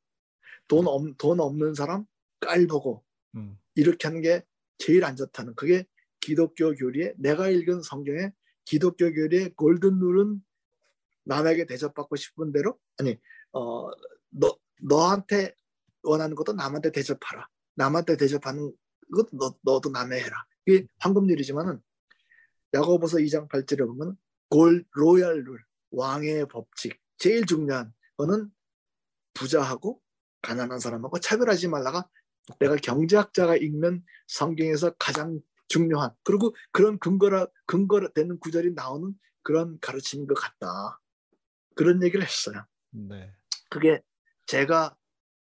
돈, 없, 돈 없는 사람 깔보고 음. 이렇게 하는 게 제일 안 좋다는 그게 기독교 교리에 내가 읽은 성경에 기독교 교리의 골든 룰은 남에게 대접받고 싶은 대로 아니 어 너 너한테 원하는 것도 남한테 대접하라. 남한테 대접하는 것도 너, 너도 남의 해라. 이게 황금률이지만은 야고보서 2장 8절에 보면 골 로얄 룰 왕의 법칙 제일 중요한 거는 부자하고 가난한 사람하고 차별하지 말라가 내가 경제학자가 읽는 성경에서 가장 중요한 그리고 그런 근거라 근거 되는 구절이 나오는 그런 가르침인 것 같다. 그런 얘기를 했어요. 네. 그게 제가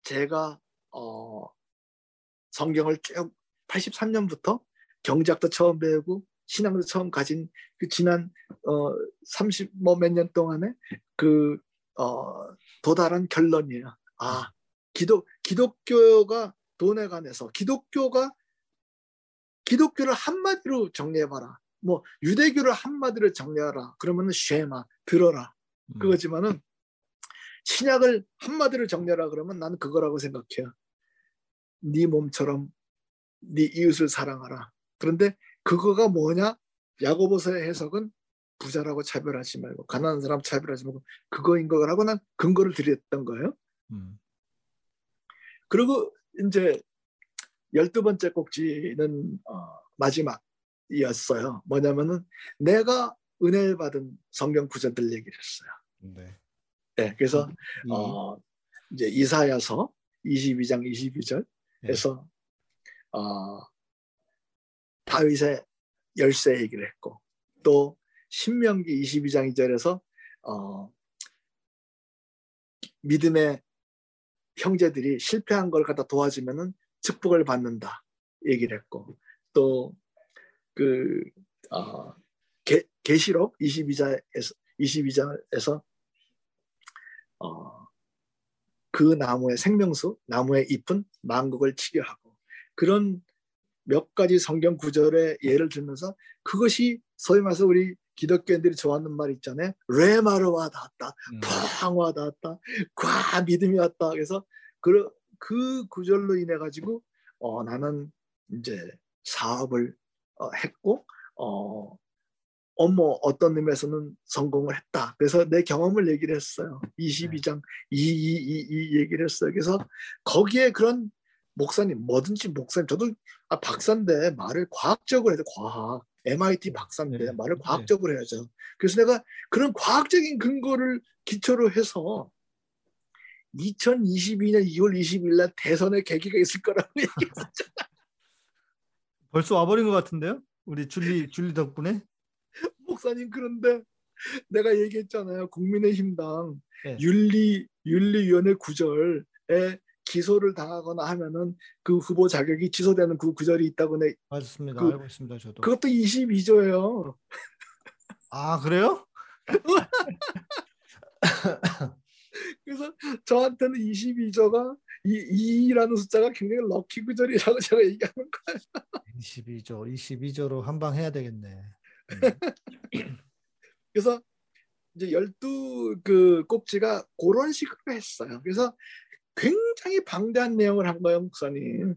제가 어 성경을 쭉 83년부터 경제학도 처음 배우고 신앙도 처음 가진 그 지난 어 30 뭐 몇 년 동안에 그 어 도달한 결론이에요. 아 기독 기독교가 돈에 관해서 기독교가 기독교를 한마디로 정리해봐라. 뭐 유대교를 한마디로 정리하라. 그러면은 쉐마 들어라. 음. 그거지만은 신약을 한마디로 정리하라 그러면 나는 그거라고 생각해요. 네 몸처럼 네 이웃을 사랑하라. 그런데 그거가 뭐냐? 야고보서의 해석은 부자라고 차별하지 말고 가난한 사람 차별하지 말고 그거인 거라고 난 근거를 드렸던 거예요. 음. 그리고 이제 열두 번째 꼭지는 어, 마지막이었어요. 뭐냐면은 내가 은혜를 받은 성경 구절들 얘기를 했어요. 네. 네 그래서 음. 어, 이제 이사야서 22장 22절에서 네. 어, 다윗의 열쇠 얘기를 했고 또 신명기 22장 2절에서 어, 믿음의 형제들이 실패한 걸 갖다 도와주면은 축복을 받는다 얘기를 했고 또그 어, 계시록 22장에서 22장에서 어, 그 나무의 생명수, 나무의 잎은 만국을 치게 하고 그런 몇 가지 성경 구절의 예를 들면서 그것이 소위 말해서 우리 기독교인들이 좋아하는 말 있잖아요. 레마르 와 닿았다. 음. 팡 와 닿았다. 과 믿음이 왔다. 그래서 그, 그 구절로 인해 가지고 어, 나는 이제 사업을 어, 했고 어, 어머 어떤 의미에서는 성공을 했다. 그래서 내 경험을 얘기를 했어요. 22장 2, 2, 2, 2 얘기를 했어요. 그래서 거기에 그런 목사님 뭐든지 목사님 저도 아, 박사인데 말을 과학적으로 해도 과학 MIT 박사인데 네. 말을 네. 과학적으로 해야죠. 그래서 내가 그런 과학적인 근거를 기초로 해서 2022년 2월 20일 날 대선의 계기가 있을 거라고 [laughs] 얘기했었잖아. 벌써 와버린 것 같은데요? 우리 줄리 줄리 덕분에? [laughs] 목사님 그런데 내가 얘기했잖아요. 국민의힘당 네. 윤리 윤리위원회 구절에 기소를 당하거나 하면은 그 후보 자격이 취소되는 그 구절이 있다고 내 맞습니다. 그, 알고 있습니다. 저도. 그것도 22조예요. 아 그래요? [laughs] [laughs] 그래서 저한테는 22조가 이 2라는 숫자가 굉장히 럭키 구절이라고 [laughs] 제가 얘기하는 거예요. 22조, 22조로 한방 해야 되겠네. 음. [laughs] 그래서 이제 12그 꼭지가 그런 식으로 했어요. 그래서 굉장히 방대한 내용을 한 거예요, 목사님.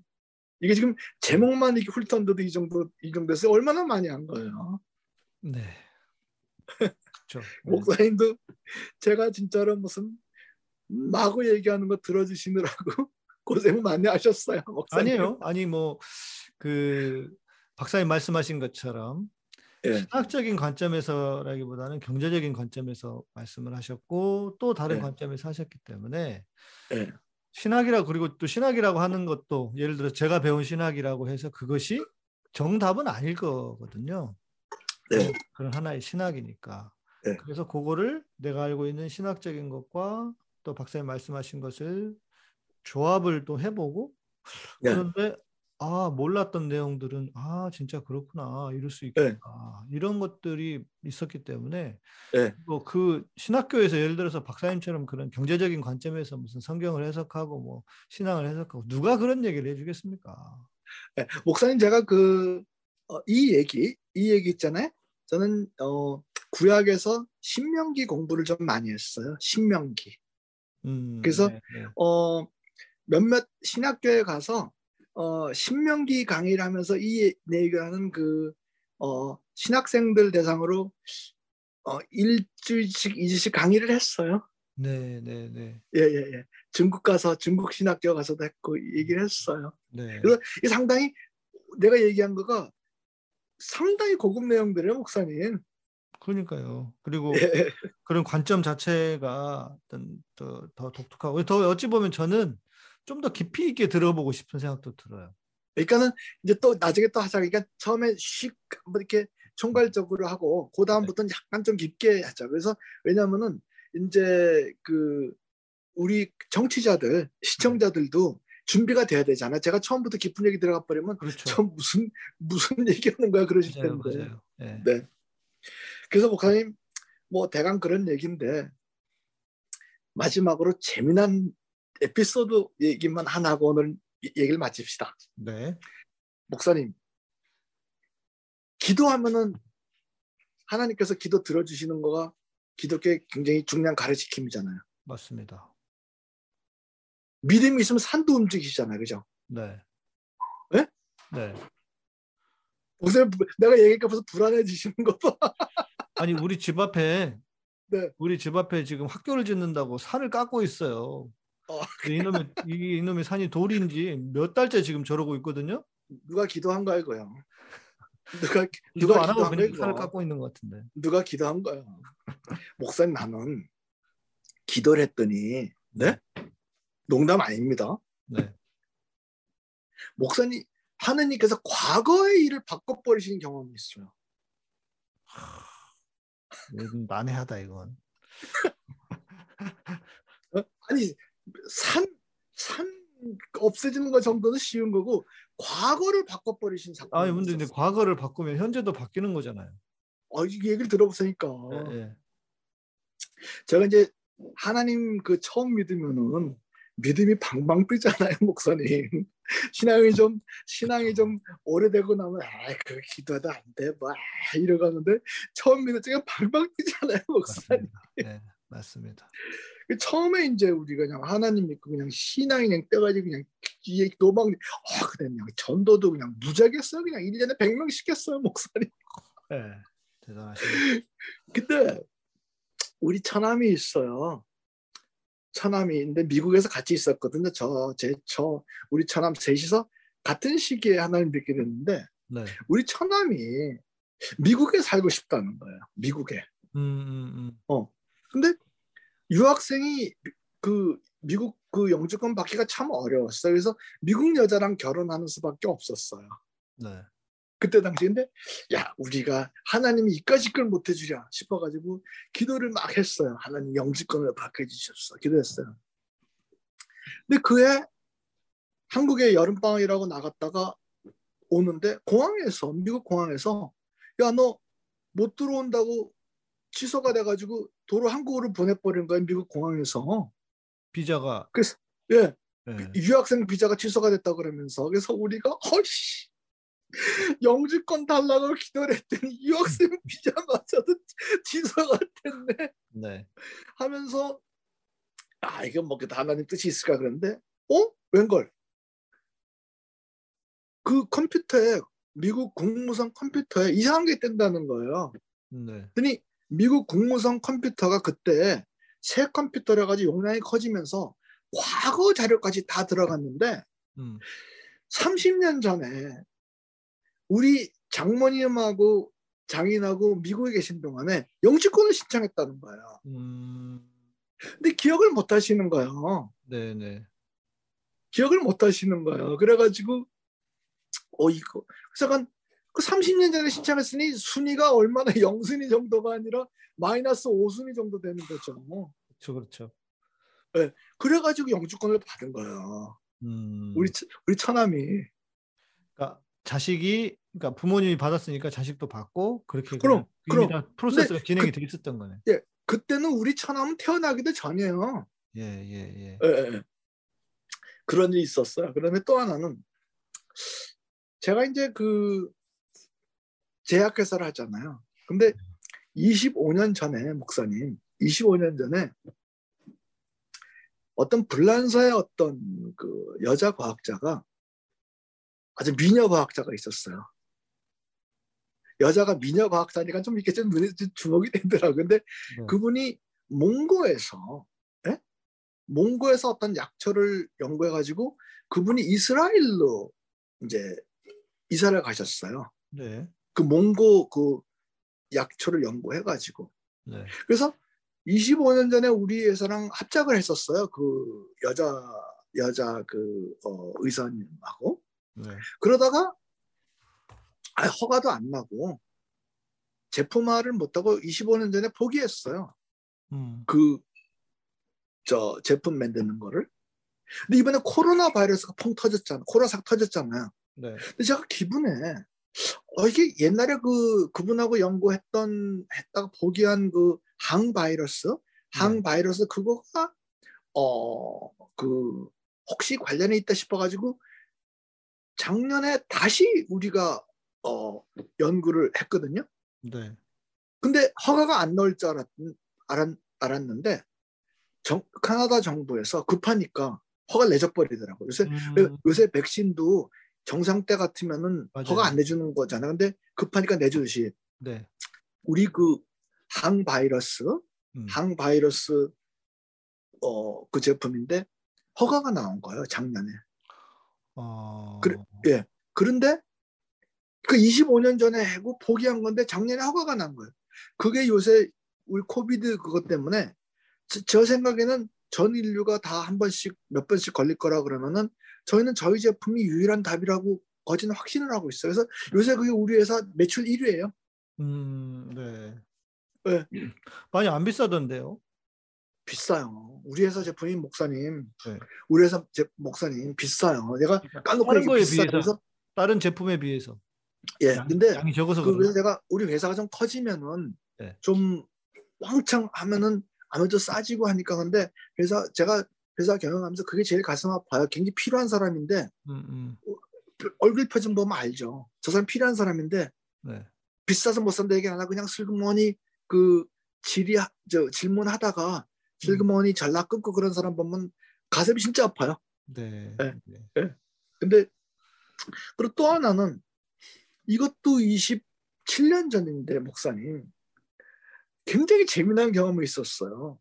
이게 지금 제목만 이렇게 훑었는데도 이 정도 이 정도에서 얼마나 많이 한 거예요. 네. 그렇죠. 목사님도 제가 진짜로 무슨 마구 얘기하는 거 들어주시느라고 [laughs] 고생 많이 하셨어요. 목사님. 아니에요. 아니 뭐 그 박사님 말씀하신 것처럼 예. 신학적인 관점에서라기보다는 경제적인 관점에서 말씀을 하셨고 또 다른 예. 관점에서 하셨기 때문에 예. 신학이라 그리고 또 신학이라고 하는 것도 예를 들어 제가 배운 신학이라고 해서 그것이 정답은 아닐 거거든요. 네. 그런 하나의 신학이니까. 네. 그래서 그거를 내가 알고 있는 신학적인 것과 또 박사님 말씀하신 것을 조합을 또 해보고 네. 그런데 아 몰랐던 내용들은 아 진짜 그렇구나 이럴 수 네. 있겠다 네. 이런 것들이 있었기 때문에 네. 뭐그 신학교에서 예를 들어서 박사님처럼 그런 경제적인 관점에서 무슨 성경을 해석하고 뭐 신앙을 해석하고 누가 그런 얘기를 해주겠습니까? 네. 목사님 제가 그이 어, 얘기 이 얘기 있잖아요. 저는 어, 구약에서 신명기 공부를 좀 많이 했어요. 신명기. 음, 그래서 네, 네. 어, 몇몇 신학교에 가서 어, 신명기 강의를 하면서 이 내용을 하는 그 어, 신학생들 대상으로 어, 일주일씩 이주씩 강의를 했어요. 네, 네, 네. 예, 예, 예. 중국 가서 중국 신학교 가서도 했고 얘기를 했어요. 네. 그래서 이 상당히 내가 얘기한 거가 상당히 고급 내용들이에요, 목사님. 그러니까요. 그리고 예. 그런 관점 자체가 더, 더 독특하고 더 어찌 보면 저는 좀 더 깊이 있게 들어보고 싶은 생각도 들어요. 그러니까는 이제 또 나중에 또 하자. 그러니까 처음에 씩 한번 이렇게 총괄적으로 하고 그 다음부터는 네. 약간 좀 깊게 하자. 그래서 왜냐하면은 이제 그 우리 정치자들 시청자들도 준비가 돼야 되잖아. 제가 처음부터 깊은 얘기 들어가 버리면 그렇죠. 저 무슨 무슨 [laughs] 얘기하는 거야 그러실 맞아요, 텐데. 맞아요. 네. 네. 그래서 목사님 뭐 대강 그런 얘기인데 마지막으로 재미난 에피소드 얘기만 하나 하고 오늘 얘기를 마칩시다. 네. 목사님, 기도하면은 하나님께서 기도 들어주시는 거가 기독교의 굉장히 중요한 가르치킴이잖아요. 맞습니다. 믿음이 있으면 산도 움직이시잖아요. 그죠? 네. 네? 네. 목사님, 내가 얘기할까 봐서 불안해지시는 거 봐. 아니, 우리 집 앞에, 네. 우리 집 앞에 지금 학교를 짓는다고 산을 깎고 있어요. 어, 이놈의, 이, 이놈의 산이 돌인지 몇 달째 지금 저러고 있거든요. 누가 기도한 거야, 이거요. 누가, 누가 안 하고 그냥 산을 깎고 있는 것 같은데. 누가 기도한 거야. 목사님, 나는 기도를 했더니, 네? 농담 아닙니다. 네. 목사님, 하느님께서 과거의 일을 바꿔 버리시는 경험이 있어요. 난해하다 이건. 어? 아니 산, 산 없애지는 것 정도는 쉬운 거고 과거를 바꿔버리신 사건. 아니 근데, 과거를 바꾸면 현재도 바뀌는 거잖아요. 아, 이 얘기를 들어보니까. 네, 네. 제가 이제 하나님 그 처음 믿으면은 믿음이 방방 뜨잖아요, 목사님. 신앙이 좀 신앙이 좀 오래되고 나면 아그 기도하다 안 돼, 뭐 이러고 하는데 처음 믿을 때가 방방 뜨잖아요, 목사님. 네, 맞습니다. 그 처음에 이제 우리가 그냥 하나님 믿고 그냥 신앙이 그냥 떠가지고 그냥 뒤에 도망, 아 그래 그냥 전도도 그냥 했어요, 그냥 1년에 100명 시켰어요, 목사님. 네, 대단하시네. 근데 우리 처남이 있어요. 처남이인데 미국에서 같이 있었거든요. 저, 제, 저, 우리 처남 셋이서 같은 시기에 하나님 뵙게 됐는데, 네. 우리 처남이 미국에 살고 싶다는 거예요. 미국에. 음, 음, 음. 어. 근데 유학생이 그 미국 그 영주권 받기가 참 어려웠어요. 그래서 미국 여자랑 결혼하는 수밖에 없었어요. 네. 그때 당시인데 야 우리가 하나님이 이까지 걸 못해주랴 싶어가지고 기도를 막 했어요. 하나님 영지권을 바꿔주셨어. 기도했어요. 근데 그해 한국에 여름방학이라고 나갔다가 오는데 공항에서 미국 공항에서 야 너 못 들어온다고 취소가 돼가지고 도로 한국으로 보내버린 거야 미국 공항에서 비자가 그래서 예 네. 유학생 비자가 취소가 됐다 그러면서 그래서 우리가 허씨 [laughs] 영주권 달라고 기도를 했더니 유학생 비자마저도 취소가 됐네. 네. 하면서 아 이건 뭐 하나님 뜻이 있을까 그런데 어 웬걸 그 컴퓨터에 미국 국무성 컴퓨터에 이상한 게 뜬다는 거예요. 네. 그니 미국 국무성 컴퓨터가 그때 새 컴퓨터라 가지고 용량이 커지면서 과거 자료까지 다 들어갔는데 음. 30년 전에 우리 장모님하고 장인하고 미국에 계신 동안에 영주권을 신청했다는 거예요. 음... 근데 기억을 못 하시는 거예요. 네네. 기억을 못 하시는 거예요. 그래가지고 어 이거 그래서 그 30년 전에 신청했으니 순위가 얼마나 [laughs] 영순위 정도가 아니라 마이너스 5순위 정도 되는 거죠. 그렇죠, 그렇죠. 네, 그래가지고 영주권을 받은 거예요. 음... 우리 우리 처남이. 자식이 그러니까 부모님이 받았으니까 자식도 받고 그렇게 그럼 그럼 프로세스가 진행이 그, 돼 있었던 거네. 예, 그때는 우리 처남은 태어나기도 전이에요. 예, 예, 예. 예, 예. 그런 일이 있었어요. 그다음에 또 하나는 제가 이제 그 제약회사를 하잖아요. 근데 25년 전에 목사님, 25년 전에 어떤 불란서의 어떤 그 여자 과학자가 아주 미녀 과학자가 있었어요. 여자가 미녀 과학자니까 좀 이렇게 좀 눈에 주목이 되더라고요. 근데 네. 그분이 몽고에서 예? 몽고에서 어떤 약초를 연구해 가지고 그분이 이스라엘로 이제 이사를 가셨어요. 네. 그 몽고 그 약초를 연구해 가지고. 네. 그래서 25년 전에 우리 회사랑 합작을 했었어요. 그 여자 여자 그 어, 의사님하고. 네. 그러다가 아, 허가도 안 나고 제품화를 못하고 25년 전에 포기했어요. 음. 그저 제품 만드는 거를. 근데 이번에 코로나 바이러스가 펑 터졌잖아. 코로나삭 터졌잖아요. 네. 근데 제가 기분에 어 이게 옛날에 그 그분하고 연구했던 했다가 포기한 그 항바이러스, 네. 항바이러스 그거가 어 그 혹시 관련이 있다 싶어가지고 작년에 다시 우리가 어, 연구를 했거든요. 네. 근데 허가가 안 나올 줄 알았, 알았, 알았는데 정, 카나다 정부에서 급하니까 허가를 내줘버리더라고요. 요새 음. 요새 백신도 정상 때 같으면은 맞아요. 허가 안 내주는 거잖아. 근데 급하니까 내주듯이 네. 우리 그 항바이러스 음. 항바이러스 어, 그 제품인데 허가가 나온 거예요 작년에. 어... 그, 예. 그런데 그 25년 전에 해고 포기한 건데 작년에 허가가 난 거예요. 그게 요새 우리 코비드 그것 때문에 저, 저 생각에는 전 인류가 다 한 번씩 몇 번씩 걸릴 거라 그러면은 저희는 저희 제품이 유일한 답이라고 거진 확신을 하고 있어요. 그래서 요새 그게 우리 회사 매출 1위예요. 음, 네. 네. 많이 안 비싸던데요? 비싸요. 우리 회사 제품이 목사님, 네. 우리 회사 제, 목사님 비싸요. 내가 그러니까 까놓고 다른 거에 비해서 다른 제품에 비해서. 예, 양, 근데 양이 적어서 그, 그래서 내가 우리 회사가 좀 커지면은 네. 좀 왕창 하면은 아무래도 싸지고 하니까 근데 회사 제가 회사 경영하면서 그게 제일 가슴 아파요. 굉장히 필요한 사람인데 음, 음. 얼굴 표정 보면 알죠. 저 사람 필요한 사람인데 네. 비싸서 못 산다 얘기 안 하고 그냥 슬그머니 그 질의 저 질문하다가 슬그머니 음. 잘라 끊고 그런 사람 보면 가슴이 진짜 아파요. 네. 네. 네. 네. 근데 그리고 또 하나는 이것도 27년 전인데 목사님 굉장히 재미난 경험이 있었어요.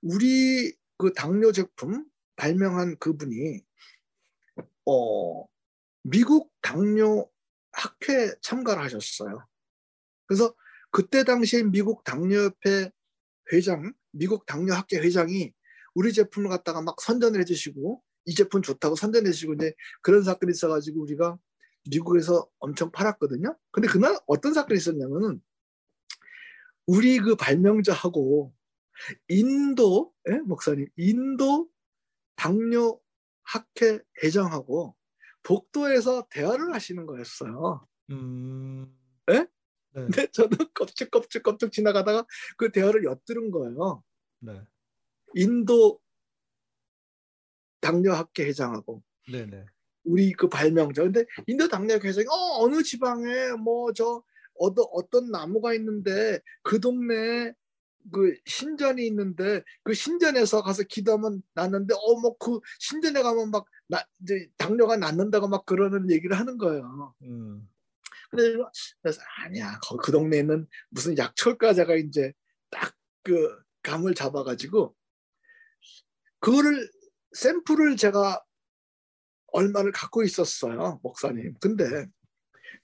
우리 그 당뇨 제품 발명한 그분이 어 미국 당뇨 학회 참가를 하셨어요. 그래서 그때 당시에 미국 당뇨협회 회장, 미국 당뇨학회 회장이 우리 제품을 갖다가 막 선전을 해주시고 이 제품 좋다고 선전해 주시고 이제 그런 사건이 있어가지고 우리가 미국에서 엄청 팔았거든요. 근데 그날 어떤 사건이 있었냐면은 우리 그 발명자하고 인도 예? 목사님 인도 당뇨 학회 회장하고 복도에서 대화를 하시는 거였어요. 음... 예? 네? 근데 [laughs] 저는 껍질껍질껍질 지나가다가 그 대화를 엿들은 거예요. 네. 인도 당뇨학회 회장하고 네네. 우리 그 발명자. 근데 인도 당뇨학회 회장이 어 어느 지방에 뭐 저 어떤 어떤 나무가 있는데 그 동네 그 신전이 있는데 그 신전에서 가서 기도하면 낫는데 어 뭐 그 신전에 가면 막 나, 이제 당뇨가 낫는다고 막 그러는 얘기를 하는 거예요. 음. 그래서 아니야 그, 그 동네에는 무슨 약철가자가 이제 딱 그 감을 잡아가지고 그거를 샘플을 제가 얼마를 갖고 있었어요 목사님. 근데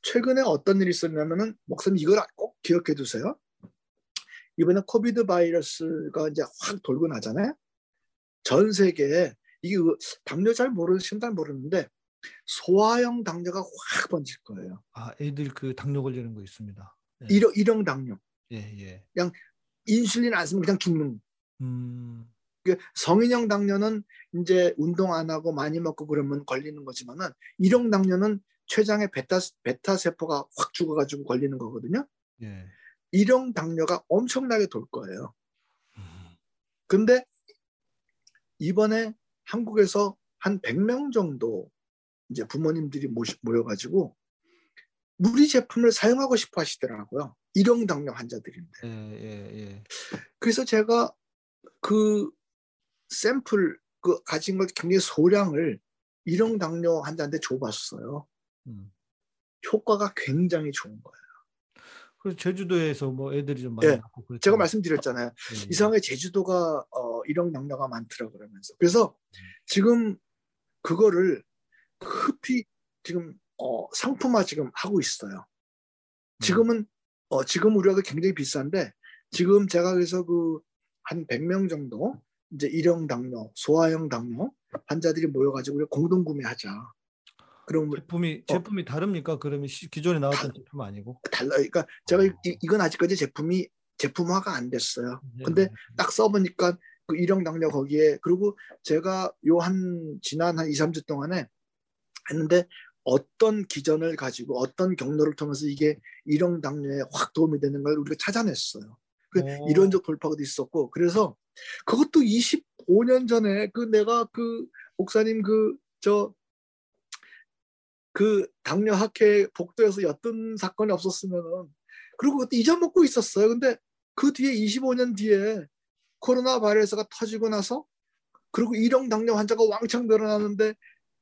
최근에 어떤 일이 있었냐면은 목사님 이걸 꼭 기억해 두세요. 이번에 코비드 바이러스가 이제 확 돌고 나잖아요. 전 세계에 이게 그 당뇨 잘 모르는 심잘 모르는데 소아형 당뇨가 확 번질 거예요. 아, 애들 그 당뇨 걸리는 거 있습니다. 예. 일형, 일형 당뇨. 예, 예. 그냥 인슐린 안 쓰면 그냥 죽는. 음. 그 성인형 당뇨는 이제 운동 안 하고 많이 먹고 그러면 걸리는 거지만은 일형 당뇨는 췌장의 베타 베타 세포가 확 죽어가지고 걸리는 거거든요. 예. 일형 당뇨가 엄청나게 돌 거예요. 근데 이번에 한국에서 한 100명 정도 이제 부모님들이 모여가지고 우리 제품을 사용하고 싶어 하시더라고요. 일형 당뇨 환자들인데. 예, 예, 예. 그래서 제가 그 샘플 그 가진 걸 굉장히 소량을 일형 당뇨 환자한테 줘봤어요. 음. 효과가 굉장히 좋은 거예요. 그래서 제주도에서 뭐 애들이 좀 많이 네. 낳고 제가 말씀드렸잖아요. 네. 이상하게 제주도가 어, 일형 당뇨가 많더라 그러면서. 그래서 음. 지금 그거를 급히 지금 어, 상품화 지금 하고 있어요. 음. 지금은 어, 지금 우리가 굉장히 비싼데 지금 제가 그래서 그 한 100명 정도 이제 일형 당뇨, 소아형 당뇨 환자들이 모여가지고 우리 공동 구매하자. 그럼 제품이 어, 제품이 다릅니까? 그러면 시, 기존에 나왔던 다, 제품 아니고 달라요. 그러니까 제가 어. 이, 건 아직까지 제품이 제품화가 안 됐어요. 네. 근데 딱 써보니까 그 일형 당뇨 거기에 그리고 제가 요 한 지난 한 2, 3주 동안에 했는데 어떤 기전을 가지고 어떤 경로를 통해서 이게 일형 당뇨에 확 도움이 되는 걸 우리가 찾아냈어요. 그 이론적 돌파가 있었고 그래서 그것도 25년 전에 그 내가 그 목사님 그저 그 당뇨 학회 복도에서 였던 사건이 없었으면은 그리고 그때 잊어먹고 있었어요. 근데 그 뒤에 25년 뒤에 코로나 바이러스가 터지고 나서 그리고 일형 당뇨 환자가 왕창 늘어나는데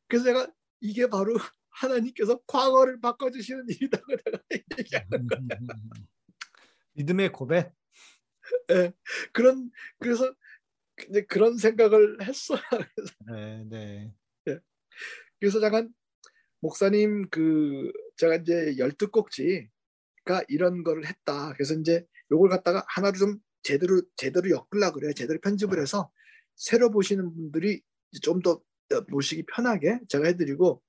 그래서 제가 이게 바로 [laughs] 하나님께서 과거를 바꿔주시는 일이라고 내가 [laughs] 얘기하는 거야. 믿음의 고백. 네, [laughs] 그런 그래서 이제 그런 생각을. 그래서, 네, 네. 네. 그래서 잠깐 목사님 그 제가 이제 열두 꼭지가 이런 거를 했다. 그래서 이제 요걸 갖다가 하나로 좀 제대로 제대로 엮으려 그래요. 제대로 편집을 해서 새로 보시는 분들이 좀 더 보시기 편하게 제가 해드리고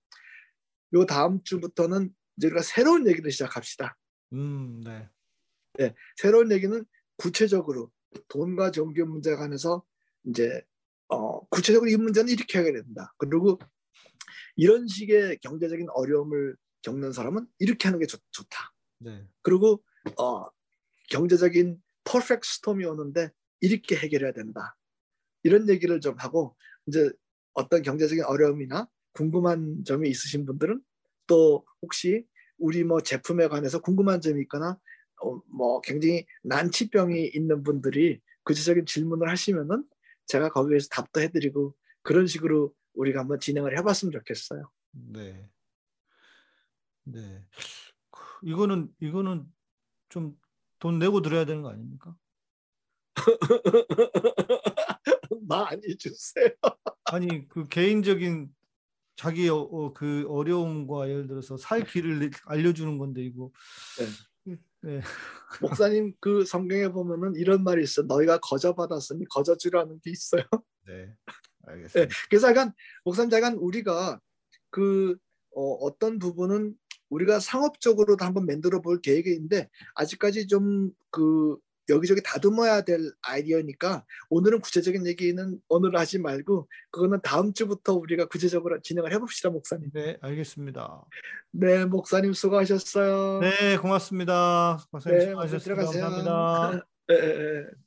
요 다음 주부터는 이제 우리가 새로운 얘기를 시작합시다. 음, 네. 네, 새로운 얘기는 구체적으로 돈과 종교 문제에 관해서 이제 어, 구체적으로 이 문제는 이렇게 해결된다. 그리고 이런 식의 경제적인 어려움을 겪는 사람은 이렇게 하는 게 좋, 다 네. 그리고 어, 경제적인 퍼펙트 스톰이 오는데 이렇게 해결해야 된다. 이런 얘기를 좀 하고 이제 어떤 경제적인 어려움이나 궁금한 점이 있으신 분들은 또 혹시 우리 뭐 제품에 관해서 궁금한 점이 있거나 어, 뭐 굉장히 난치병이 있는 분들이 구체적인 질문을 하시면은 제가 거기에서 답도 해드리고 그런 식으로 우리가 한번 진행을 해봤으면 좋겠어요. 네. 네. 이거는 이거는 좀 돈 내고 들어야 되는 거 아닙니까? [laughs] 많이 주세요. 아니 그 개인적인 자기 어, 어, 그 어려움과 예를 들어서 살 길을 알려주는 건데 이거. 네. 네. 목사님 그 성경에 보면은 이런 말이 있어. 너희가 거저 받았으니 거저 주라는 게 있어요. 네. 알겠습니다. 네. 그래서 약간 목사님 약간 우리가 그 어, 떤 부분은 우리가 상업적으로도 한번 만들어 볼 계획인데 아직까지 좀 그 여기저기 다듬어야 될 아이디어니까 오늘은 구체적인 얘기는 오늘 하지 말고 그거는 다음 주부터 우리가 구체적으로 진행을 해봅시다 목사님. 네 알겠습니다. 네 목사님 수고하셨어요. 네 고맙습니다. 목사님 네, 수고하셨습니다. 감사합니다. [laughs] 네, 네.